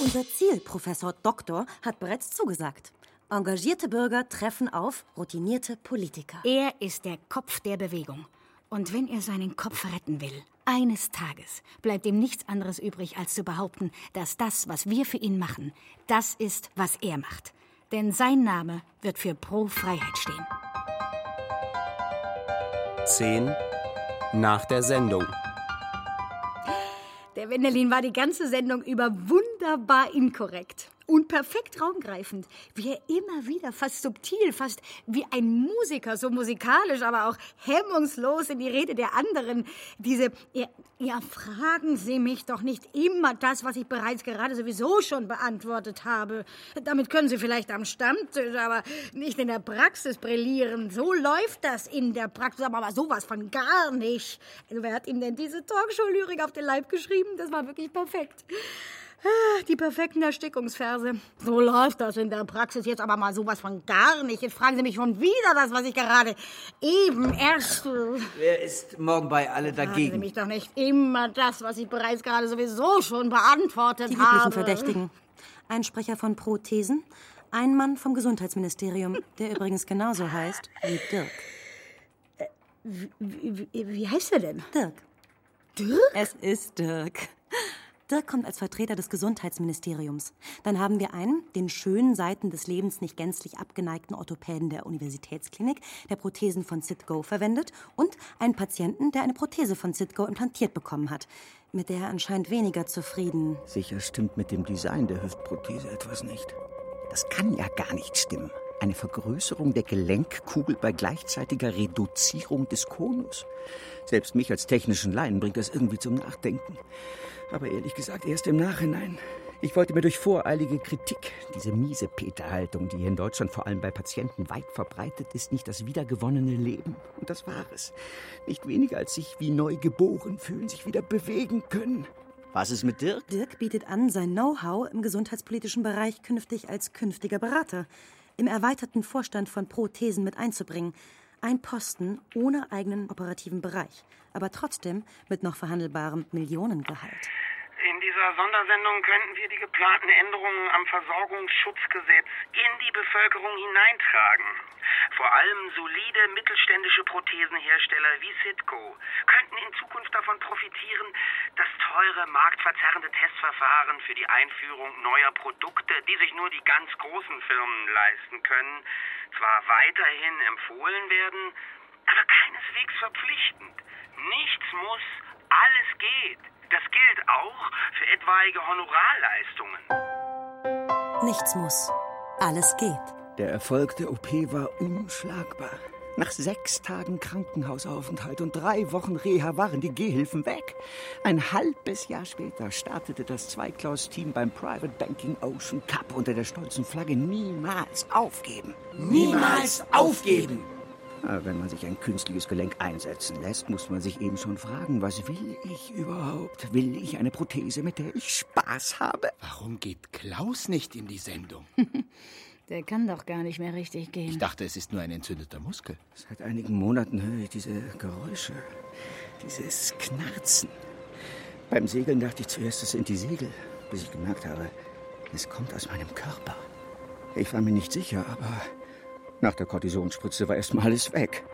Unser Ziel, Professor Doktor, hat bereits zugesagt. Engagierte Bürger treffen auf routinierte Politiker. Er ist der Kopf der Bewegung. Und wenn er seinen Kopf retten will, eines Tages bleibt ihm nichts anderes übrig, als zu behaupten, dass das, was wir für ihn machen, das ist, was er macht. Denn sein Name wird für Pro Freiheit stehen. 10 nach der Sendung. Der Wendelin war die ganze Sendung über wunderbar inkorrekt und perfekt raumgreifend. Wie er immer wieder fast subtil, fast wie ein Musiker, so musikalisch, aber auch hemmungslos in die Rede der anderen. Diese, ja, ja, fragen Sie mich doch nicht immer das, was ich bereits gerade sowieso schon beantwortet habe. Damit können Sie vielleicht am Stammtisch, aber nicht in der Praxis brillieren. So läuft das in der Praxis, aber sowas von gar nicht. Wer hat ihm denn diese Talkshow-Lyrik auf den Leib geschrieben? Das war wirklich perfekt. Ah, Die perfekten Erstickungsverse. So läuft das in der Praxis jetzt aber mal sowas von gar nicht. Jetzt fragen Sie mich schon wieder das, was ich gerade eben erst. Wer ist morgen bei alle Fragen Sie dagegen? mich doch nicht immer das, was ich bereits gerade sowieso schon beantwortet Die habe. üblichen Verdächtigen. Ein Sprecher von Prothesen, ein Mann vom Gesundheitsministerium, der übrigens genauso heißt wie Dirk. Wie, wie, wie heißt er denn? Dirk. Dirk? Es ist Dirk. Dirk kommt als Vertreter des Gesundheitsministeriums. Dann haben wir einen, den schönen Seiten des Lebens nicht gänzlich abgeneigten Orthopäden der Universitätsklinik, der Prothesen von Citgo verwendet, und einen Patienten, der eine Prothese von Citgo implantiert bekommen hat, mit der er anscheinend weniger zufrieden. Sicher stimmt mit dem Design der Hüftprothese etwas nicht. Das kann ja gar nicht stimmen. Eine Vergrößerung der Gelenkkugel bei gleichzeitiger Reduzierung des Konus. Selbst mich als technischen Laien bringt das irgendwie zum Nachdenken. Aber ehrlich gesagt, erst im Nachhinein. Ich wollte mir durch voreilige Kritik, diese miese Peter-Haltung, die hier in Deutschland vor allem bei Patienten weit verbreitet ist, nicht das wiedergewonnene Leben. Und das war es. Nicht weniger als sich wie neu geboren fühlen, sich wieder bewegen können. Was ist mit Dirk? Dirk bietet an, sein Know-how im gesundheitspolitischen Bereich künftig als künftiger Berater im erweiterten Vorstand von Prothesen mit einzubringen. Ein Posten ohne eigenen operativen Bereich, aber trotzdem mit noch verhandelbarem Millionengehalt. In dieser Sondersendung könnten wir die geplanten Änderungen am Versorgungsschutzgesetz in die Bevölkerung hineintragen. Vor allem solide mittelständische Prothesenhersteller wie Citco könnten in Zukunft davon profitieren, dass teure, marktverzerrende Testverfahren für die Einführung neuer Produkte, die sich nur die ganz großen Firmen leisten können, zwar weiterhin empfohlen werden, aber keineswegs verpflichtend. Nichts muss, alles geht. Das gilt auch für etwaige Honorarleistungen. Nichts muss. Alles geht. Der Erfolg der OP war unschlagbar. Nach sechs Tagen Krankenhausaufenthalt und drei Wochen Reha waren die Gehhilfen weg. Ein halbes Jahr später startete das Zweiklaus-Team beim Private Banking Ocean Cup unter der stolzen Flagge Niemals aufgeben. Niemals aufgeben! Aber wenn man sich ein künstliches Gelenk einsetzen lässt, muss man sich eben schon fragen, was will ich überhaupt? Will ich eine Prothese, mit der ich Spaß habe? Warum geht Klaus nicht in die Sendung? Der kann doch gar nicht mehr richtig Ich gehen. dachte, es ist nur ein entzündeter Muskel. Seit einigen Monaten höre ich diese Geräusche, dieses Knarzen. Beim Segeln dachte ich zuerst, es sind die Segel, bis ich gemerkt habe, es kommt aus meinem Körper. Ich war mir nicht sicher, aber nach der Kortisonspritze war erstmal alles weg.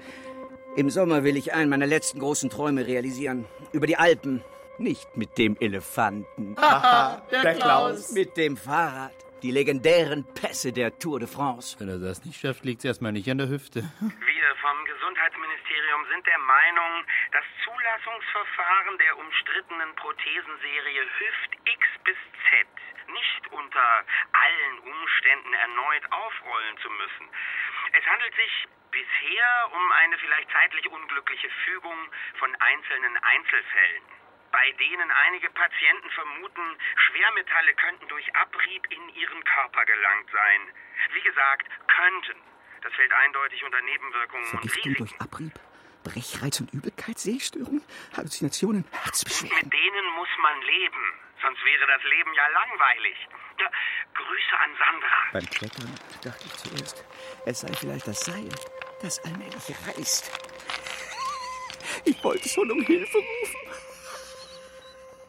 Im Sommer will ich einen meiner letzten großen Träume realisieren. Über die Alpen. Nicht mit dem Elefanten. der Klaus. Mit dem Fahrrad. Die legendären Pässe der Tour de France. Wenn er das nicht schafft, liegt es erstmal nicht an der Hüfte. Wir vom Gesundheitsministerium sind der Meinung, das Zulassungsverfahren der umstrittenen Prothesenserie Hüft X bis Z nicht unter allen Umständen erneut aufrollen zu müssen. Es handelt sich bisher um eine vielleicht zeitlich unglückliche Fügung von einzelnen Einzelfällen bei denen einige Patienten vermuten, Schwermetalle könnten durch Abrieb in ihren Körper gelangt sein. Wie gesagt, könnten. Das fällt eindeutig unter Nebenwirkungen und Vergiftung Risiken. durch Abrieb, Brechreiz und Übelkeit, Sehstörungen, Halluzinationen, Herzbeschwerden. Mit denen muss man leben. Sonst wäre das Leben ja langweilig. Ja, Grüße an Sandra. Beim Klettern dachte ich zuerst, es sei vielleicht das Seil, das allmählich reißt. Ich wollte schon um Hilfe rufen.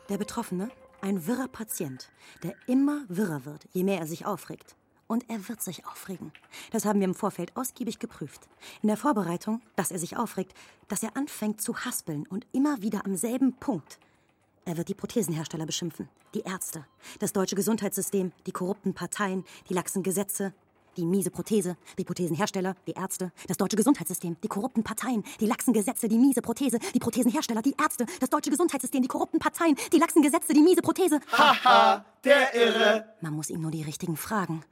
Der Betroffene, ein wirrer Patient, der immer wirrer wird, je mehr er sich aufregt. Und er wird sich aufregen. Das haben wir im Vorfeld ausgiebig geprüft. In der Vorbereitung, dass er sich aufregt, dass er anfängt zu haspeln und immer wieder am selben Punkt. Er wird die Prothesenhersteller beschimpfen, die Ärzte, das deutsche Gesundheitssystem, die korrupten Parteien, die laxen Gesetze, die miese Prothese, die Prothesenhersteller, die Ärzte, das deutsche Gesundheitssystem, die korrupten Parteien, die laxen Gesetze, die miese Prothese, die Prothesenhersteller, die Ärzte, das deutsche Gesundheitssystem, die korrupten Parteien, die laxen Gesetze, die miese Prothese. Haha, der Irre! Man muss ihm nur die richtigen fragen.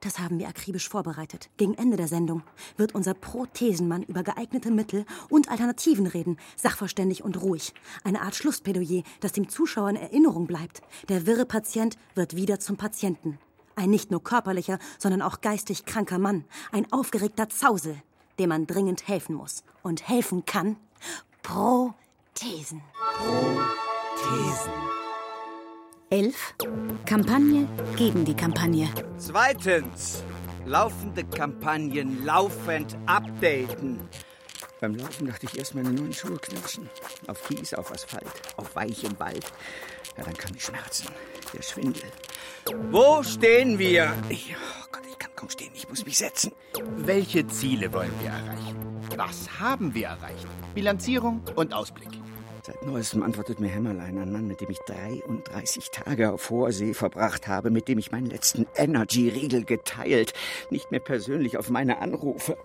Das haben wir akribisch vorbereitet. Gegen Ende der Sendung wird unser Prothesenmann über geeignete Mittel und Alternativen reden, sachverständig und ruhig. Eine Art Schlussplädoyer, das dem Zuschauer in Erinnerung bleibt. Der wirre Patient wird wieder zum Patienten. Ein nicht nur körperlicher, sondern auch geistig kranker Mann. Ein aufgeregter Zausel, dem man dringend helfen muss. Und helfen kann Prothesen. Elf. Kampagne gegen die Kampagne. Zweitens, laufende Kampagnen laufend updaten. Beim Laufen dachte ich erst meine neuen Schuhe knirschen. Auf Kies, auf Asphalt, auf weichem Wald. Ja, dann kam die Schmerzen, der Schwindel. Wo stehen wir? Ich, oh Gott, ich kann kaum stehen. Ich muss mich setzen. Welche Ziele wollen wir erreichen? Was haben wir erreicht? Bilanzierung und Ausblick. Seit neuestem antwortet mir Hämmerlein, ein Mann, mit dem ich 33 Tage auf hoher See verbracht habe, mit dem ich meinen letzten Energy-Riegel geteilt, nicht mehr persönlich auf meine Anrufe.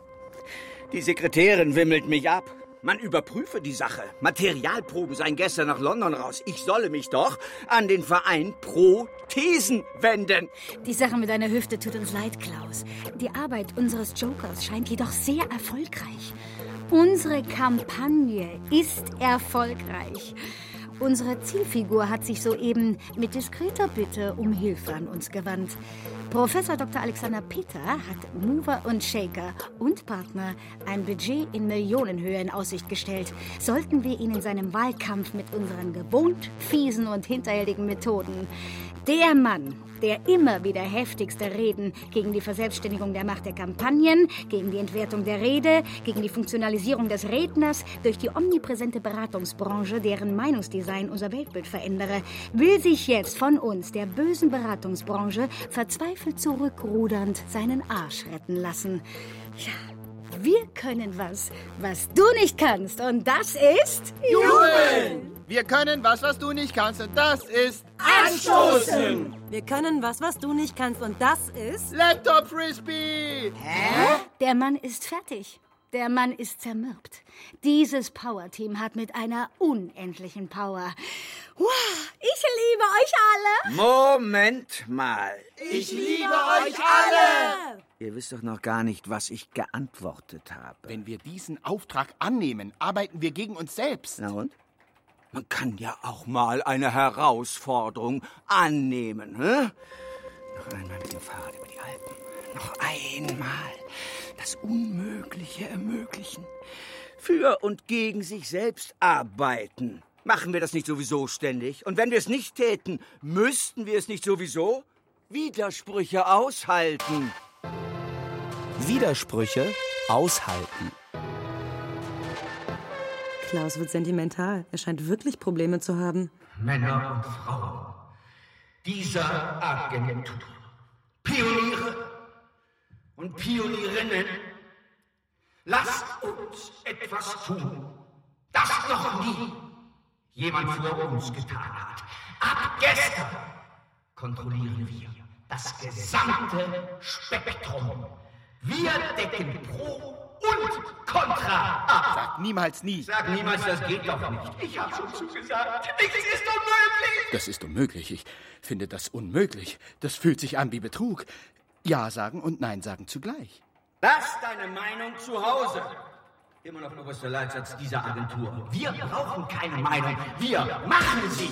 Die Sekretärin wimmelt mich ab. Man überprüfe die Sache. Materialproben seien gestern nach London raus. Ich solle mich doch an den Verein Prothesen wenden. Die Sache mit deiner Hüfte tut uns leid, Klaus. Die Arbeit unseres Jokers scheint jedoch sehr erfolgreich. Unsere Kampagne ist erfolgreich. Unsere Zielfigur hat sich soeben mit diskreter Bitte um Hilfe an uns gewandt. Professor Dr. Alexander Peter hat Mover und Shaker und Partner ein Budget in Millionenhöhe in Aussicht gestellt. Sollten wir ihn in seinem Wahlkampf mit unseren gewohnt fiesen und hinterhältigen Methoden der Mann, der immer wieder heftigste Reden gegen die Verselbstständigung der Macht der Kampagnen, gegen die Entwertung der Rede, gegen die Funktionalisierung des Redners durch die omnipräsente Beratungsbranche, deren Meinungsdesign unser Weltbild verändere, will sich jetzt von uns, der bösen Beratungsbranche, verzweifelt zurückrudernd seinen Arsch retten lassen. Ja, wir können was, was du nicht kannst. Und das ist... Jubeln! Wir können was, was du nicht kannst, und das ist Anstoßen! Wir können was, was du nicht kannst, und das ist. Laptop Frisbee! Der Mann ist fertig. Der Mann ist zermürbt. Dieses Power-Team hat mit einer unendlichen Power. Wow, ich liebe euch alle. Moment mal. Ich liebe euch alle! Ihr wisst doch noch gar nicht, was ich geantwortet habe. Wenn wir diesen Auftrag annehmen, arbeiten wir gegen uns selbst. Na und? Man kann ja auch mal eine Herausforderung annehmen. Hä? Noch einmal mit dem Fahrrad über die Alpen. Noch einmal das Unmögliche ermöglichen. Für und gegen sich selbst arbeiten. Machen wir das nicht sowieso ständig? Und wenn wir es nicht täten, müssten wir es nicht sowieso? Widersprüche aushalten. Widersprüche aushalten. Klaus wird sentimental. Er scheint wirklich Probleme zu haben. Männer und Frauen dieser Agentur. Pioniere und Pionierinnen, lasst uns etwas tun, das noch nie jemand vor uns getan hat. Ab gestern kontrollieren wir das gesamte Spektrum. Wir decken Pro und Contra ab. Sag niemals nie. Sag niemals, das geht doch nicht. Ich habe schon zugesagt. Nichts ist unmöglich. Das ist unmöglich. Ich finde das unmöglich. Das fühlt sich an wie Betrug. Ja sagen und Nein sagen zugleich. Lass deine Meinung zu Hause. Immer noch oberster Leitsatz dieser Agentur. Wir brauchen keine Meinung. Wir machen sie.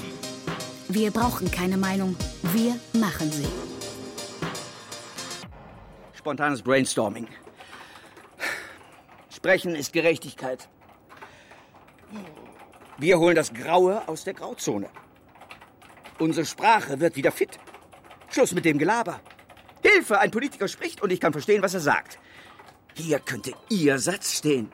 Wir brauchen keine Meinung. Wir machen sie. Spontanes Brainstorming. Sprechen ist Gerechtigkeit. Wir holen das Graue aus der Grauzone. Unsere Sprache wird wieder fit. Schluss mit dem Gelaber. Hilfe, ein Politiker spricht und ich kann verstehen, was er sagt. Hier könnte Ihr Satz stehen.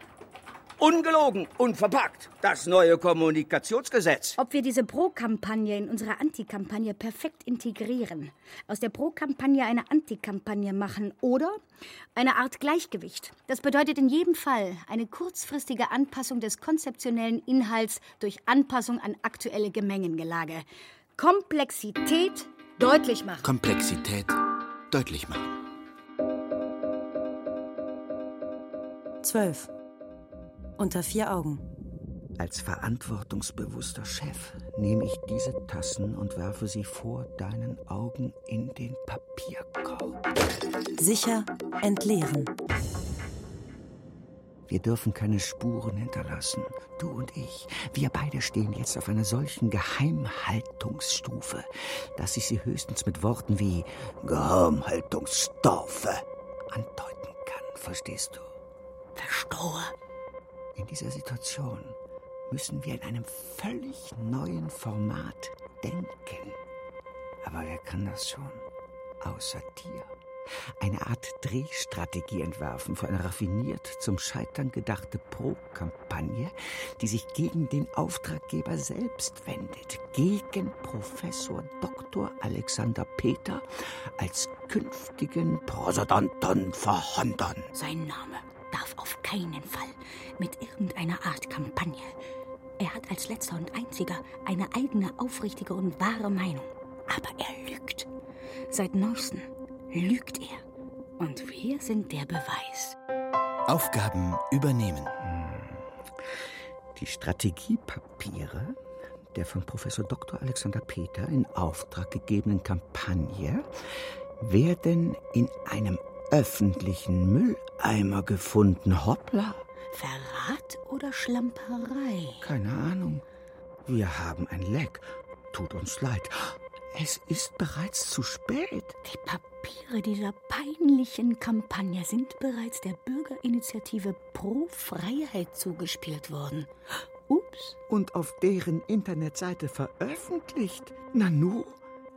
Ungelogen, unverpackt. Das neue Kommunikationsgesetz. Ob wir diese Pro-Kampagne in unsere Anti-Kampagne perfekt integrieren, aus der Pro-Kampagne eine Anti-Kampagne machen oder eine Art Gleichgewicht. Das bedeutet in jedem Fall eine kurzfristige Anpassung des konzeptionellen Inhalts durch Anpassung an aktuelle Gemengengelage. Komplexität deutlich machen. Komplexität deutlich machen. Zwölf. Unter vier Augen. Als verantwortungsbewusster Chef nehme ich diese Tassen und werfe sie vor deinen Augen in den Papierkorb. Sicher entleeren. Wir dürfen keine Spuren hinterlassen. Du und ich. Wir beide stehen jetzt auf einer solchen Geheimhaltungsstufe, dass ich sie höchstens mit Worten wie Geheimhaltungsstufe andeuten kann. Verstehst du? Verstohe. In dieser Situation müssen wir in einem völlig neuen Format denken. Aber wer kann das schon? Außer dir. Eine Art Drehstrategie entwerfen für eine raffiniert zum Scheitern gedachte Pro-Kampagne, die sich gegen den Auftraggeber selbst wendet, gegen Professor Dr. Alexander Peter als künftigen Präsidenten verhindern. Sein Name darf auf keinen Fall mit irgendeiner Art Kampagne. Er hat als letzter und einziger eine eigene, aufrichtige und wahre Meinung. Aber er lügt. Seit neuestem lügt er. Und wir sind der Beweis. Aufgaben übernehmen. Die Strategiepapiere der von Professor Dr. Alexander Peter in Auftrag gegebenen Kampagne werden in einem öffentlichen Mülleimer gefunden. Hoppla. Verrat oder Schlamperei? Keine Ahnung. Wir haben ein Leck. Tut uns leid. Es ist bereits zu spät. Die Papiere dieser peinlichen Kampagne sind bereits der Bürgerinitiative Pro Freiheit zugespielt worden. Ups. Und auf deren Internetseite veröffentlicht. Nanu,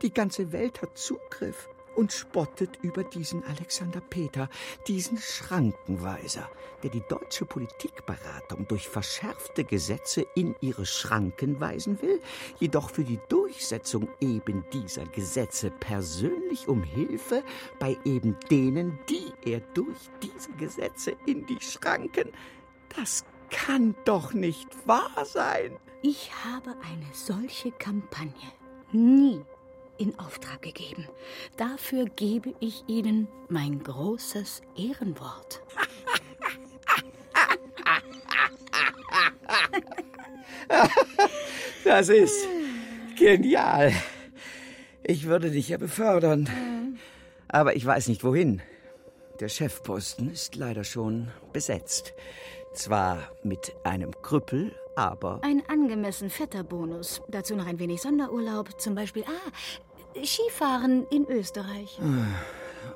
die ganze Welt hat Zugriff und spottet über diesen Alexander Peter, diesen Schrankenweiser, der die deutsche Politikberatung durch verschärfte Gesetze in ihre Schranken weisen will, jedoch für die Durchsetzung eben dieser Gesetze persönlich um Hilfe bei eben denen, die er durch diese Gesetze in die Schranken. Das kann doch nicht wahr sein. Ich habe eine solche Kampagne nie in Auftrag gegeben. Dafür gebe ich Ihnen mein großes Ehrenwort. Das ist genial. Ich würde dich ja befördern. Aber ich weiß nicht wohin. Der Chefposten ist leider schon besetzt. Zwar mit einem Krüppel, aber. Ein angemessen fetter Bonus. Dazu noch ein wenig Sonderurlaub. Zum Beispiel, ah, Skifahren in Österreich.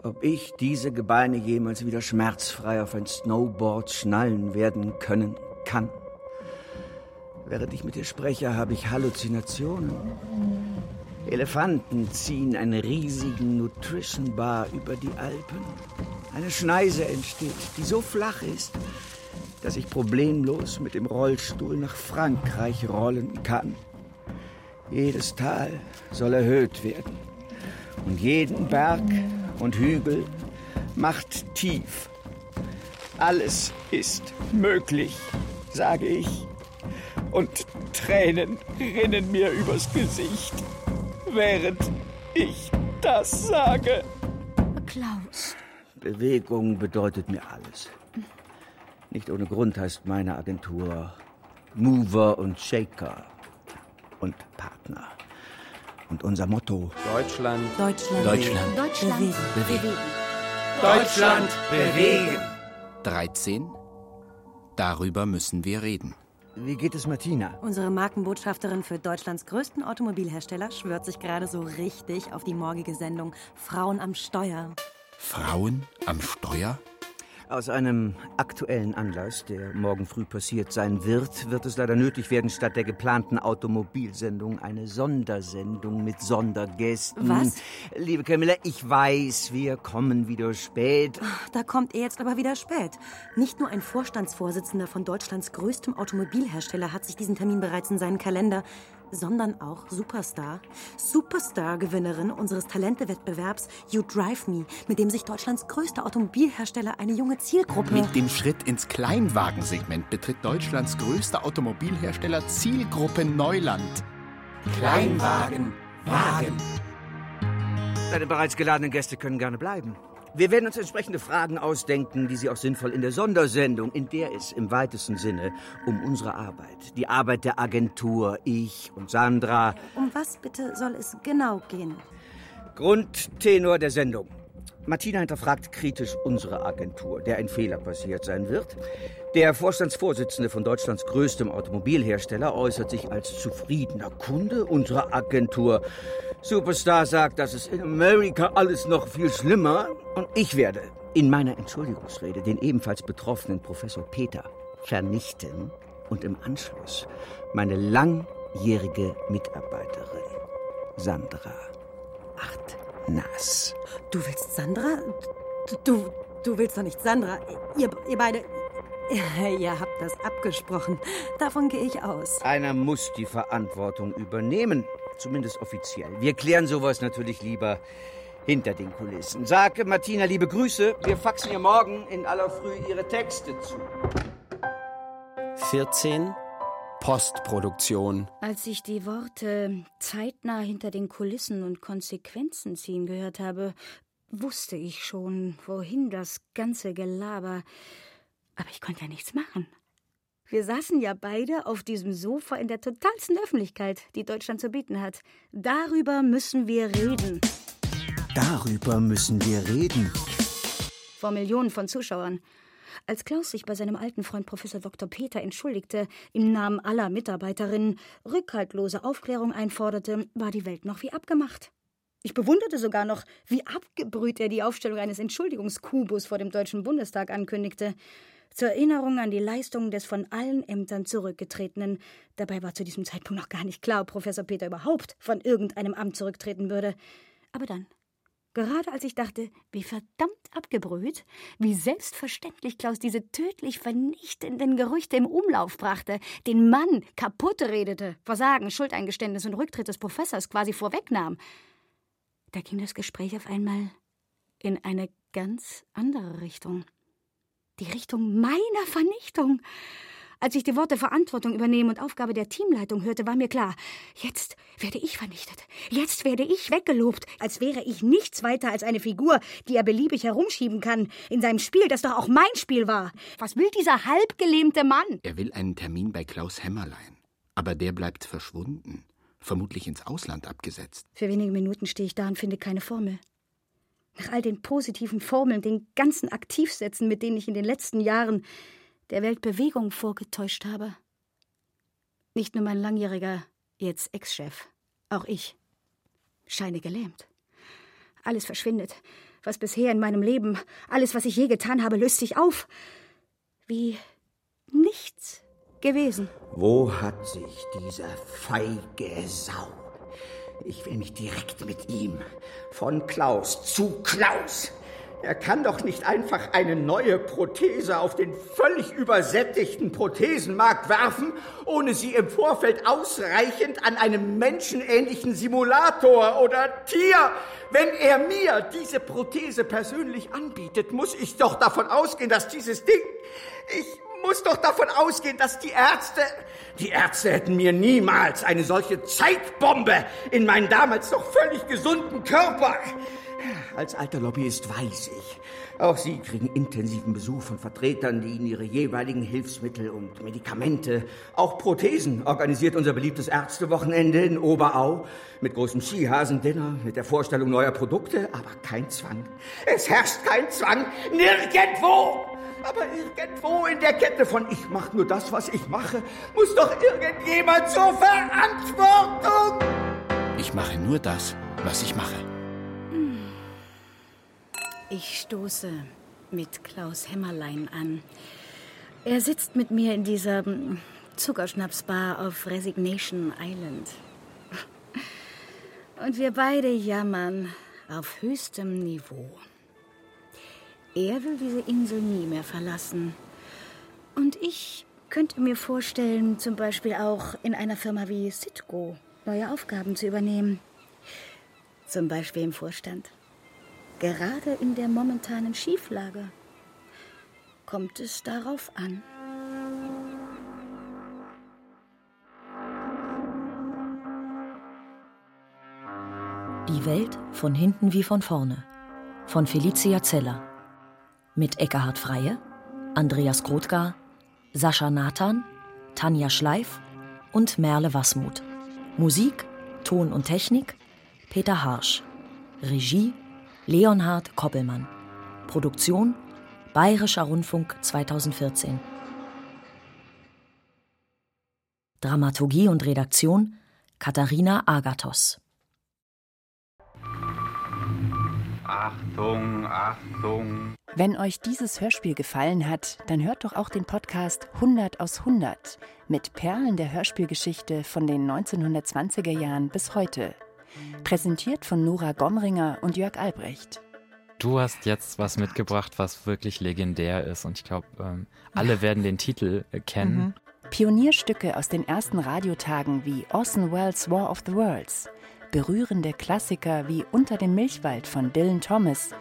Ob ich diese Gebeine jemals wieder schmerzfrei auf ein Snowboard schnallen werden können kann? Während ich mit dir spreche, habe ich Halluzinationen. Elefanten ziehen einen riesigen Nutrition Bar über die Alpen. Eine Schneise entsteht, die so flach ist, dass ich problemlos mit dem Rollstuhl nach Frankreich rollen kann. Jedes Tal soll erhöht werden und jeden Berg und Hügel macht tief. Alles ist möglich, sage ich. Und Tränen rinnen mir übers Gesicht, während ich das sage. Klaus. Bewegung bedeutet mir alles. Nicht ohne Grund heißt meine Agentur Mover und Shaker und Partner. Und unser Motto Deutschland. Deutschland. Deutschland. Deutschland bewegen. Deutschland bewegen. 13. Darüber müssen wir reden. Wie geht es Martina? Unsere Markenbotschafterin für Deutschlands größten Automobilhersteller schwört sich gerade so richtig auf die morgige Sendung Frauen am Steuer. Frauen am Steuer? Aus einem aktuellen Anlass, der morgen früh passiert sein wird, wird es leider nötig werden, statt der geplanten Automobilsendung eine Sondersendung mit Sondergästen. Was? Liebe Camilla, ich weiß, wir kommen wieder spät. Da kommt er jetzt aber wieder spät. Nicht nur ein Vorstandsvorsitzender von Deutschlands größtem Automobilhersteller hat sich diesen Termin bereits in seinen Kalender, sondern auch Superstar. Superstar-Gewinnerin unseres Talentewettbewerbs You Drive Me, mit dem sich Deutschlands größter Automobilhersteller eine junge Zielgruppe. Mit dem Schritt ins Kleinwagensegment betritt Deutschlands größter Automobilhersteller Zielgruppe Neuland. Kleinwagen, Wagen. Deine bereits geladenen Gäste können gerne bleiben. Wir werden uns entsprechende Fragen ausdenken, die Sie auch sinnvoll in der Sondersendung, in der es im weitesten Sinne um unsere Arbeit, die Arbeit der Agentur, ich und Sandra, Um was bitte soll es genau gehen? Grundtenor der Sendung. Martina hinterfragt kritisch unsere Agentur, der ein Fehler passiert sein wird. Der Vorstandsvorsitzende von Deutschlands größtem Automobilhersteller äußert sich als zufriedener Kunde unserer Agentur. Superstar sagt, das ist in Amerika alles noch viel schlimmer. Und ich werde in meiner Entschuldigungsrede den ebenfalls betroffenen Professor Peter vernichten und im Anschluss meine langjährige Mitarbeiterin Sandra Achtnas. Du willst Sandra? Du, du willst doch nicht Sandra. Ihr, ihr beide. Ihr habt das abgesprochen. Davon gehe ich aus. Einer muss die Verantwortung übernehmen, zumindest offiziell. Wir klären sowas natürlich lieber hinter den Kulissen. Sage Martina liebe Grüße, wir faxen ihr morgen in aller Früh ihre Texte zu. 14. Postproduktion. Als ich die Worte zeitnah hinter den Kulissen und Konsequenzen ziehen gehört habe, wusste ich schon, wohin das ganze Gelaber. Aber ich konnte ja nichts machen. Wir saßen ja beide auf diesem Sofa in der totalsten Öffentlichkeit, die Deutschland zu bieten hat. Darüber müssen wir reden. Darüber müssen wir reden. Vor Millionen von Zuschauern. Als Klaus sich bei seinem alten Freund Professor Dr. Peter entschuldigte, im Namen aller Mitarbeiterinnen rückhaltlose Aufklärung einforderte, war die Welt noch wie abgemacht. Ich bewunderte sogar noch, wie abgebrüht er die Aufstellung eines Entschuldigungskubus vor dem Deutschen Bundestag ankündigte. Zur Erinnerung an die Leistungen des von allen Ämtern zurückgetretenen. Dabei war zu diesem Zeitpunkt noch gar nicht klar, ob Professor Peter überhaupt von irgendeinem Amt zurücktreten würde. Aber dann, Gerade als ich dachte, wie verdammt abgebrüht, wie selbstverständlich Klaus diese tödlich vernichtenden Gerüchte im Umlauf brachte, den Mann kaputt redete, Versagen, Schuldeingeständnis und Rücktritt des Professors quasi vorwegnahm, da ging das Gespräch auf einmal in eine ganz andere Richtung. Die Richtung meiner Vernichtung. Als ich die Worte Verantwortung übernehmen und Aufgabe der Teamleitung hörte, war mir klar, jetzt werde ich vernichtet. Jetzt werde ich weggelobt, als wäre ich nichts weiter als eine Figur, die er beliebig herumschieben kann, in seinem Spiel, das doch auch mein Spiel war. Was will dieser halbgelähmte Mann? Er will einen Termin bei Klaus Hämmerlein. Aber der bleibt verschwunden, vermutlich ins Ausland abgesetzt. Für wenige Minuten stehe ich da und finde keine Formel. Nach all den positiven Formeln, den ganzen Aktivsätzen, mit denen ich in den letzten Jahren der Welt Bewegung vorgetäuscht habe. Nicht nur mein langjähriger, jetzt Ex-Chef, auch ich scheine gelähmt. Alles verschwindet, was bisher in meinem Leben, alles, was ich je getan habe, löst sich auf. Wie nichts gewesen. Wo hat sich dieser feige Sau? Ich will mich direkt mit ihm von Klaus zu Klaus. Er kann doch nicht einfach eine neue Prothese auf den völlig übersättigten Prothesenmarkt werfen, ohne sie im Vorfeld ausreichend an einem menschenähnlichen Simulator oder Tier. Wenn er mir diese Prothese persönlich anbietet, muss ich doch davon ausgehen, dass dieses Ding. Ich muss doch davon ausgehen, dass die Ärzte. Die Ärzte hätten mir niemals eine solche Zeitbombe in meinen damals noch völlig gesunden Körper. Als alter Lobbyist weiß ich, auch Sie kriegen intensiven Besuch von Vertretern, die Ihnen ihre jeweiligen Hilfsmittel und Medikamente, auch Prothesen, organisiert unser beliebtes Ärztewochenende in Oberau mit großem Skihasendinner, mit der Vorstellung neuer Produkte, aber kein Zwang. Es herrscht kein Zwang, nirgendwo! Aber irgendwo in der Kette von ich mache nur das, was ich mache, muss doch irgendjemand zur Verantwortung! Ich mache nur das, was ich mache. Ich stoße mit Klaus Hämmerlein an. Er sitzt mit mir in dieser Zuckerschnapsbar auf Resignation Island. Und wir beide jammern auf höchstem Niveau. Er will diese Insel nie mehr verlassen. Und ich könnte mir vorstellen, zum Beispiel auch in einer Firma wie Citgo neue Aufgaben zu übernehmen. Zum Beispiel im Vorstand. Gerade in der momentanen Schieflage kommt es darauf an. Die Welt von hinten wie von vorne. Von Felicia Zeller. Mit Eckhard Freie, Andreas Grothgar, Sascha Nathan, Tanja Schleif und Merle Wasmuth. Musik, Ton und Technik Peter Harsch. Regie Leonhard Koppelmann. Produktion Bayerischer Rundfunk 2014. Dramaturgie und Redaktion Katharina Agathos. Achtung, Achtung. Wenn euch dieses Hörspiel gefallen hat, dann hört doch auch den Podcast 100 aus 100 mit Perlen der Hörspielgeschichte von den 1920er Jahren bis heute. Präsentiert von Nora Gomringer und Jörg Albrecht. Du hast jetzt was mitgebracht, was wirklich legendär ist und ich glaube, ähm, alle werden den Titel äh, kennen. Mhm. Pionierstücke aus den ersten Radiotagen wie Orson Welles' War of the Worlds, berührende Klassiker wie Unter dem Milchwald von Dylan Thomas,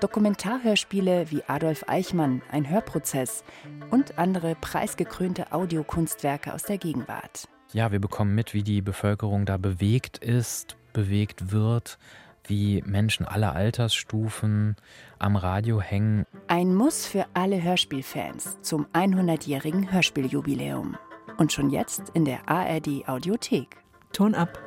Dokumentarhörspiele wie Adolf Eichmann, ein Hörprozess und andere preisgekrönte Audiokunstwerke aus der Gegenwart. Ja, wir bekommen mit, wie die Bevölkerung da bewegt ist, bewegt wird, wie Menschen aller Altersstufen am Radio hängen. Ein Muss für alle Hörspielfans zum 100-jährigen Hörspieljubiläum. Und schon jetzt in der ARD Audiothek. Ton ab.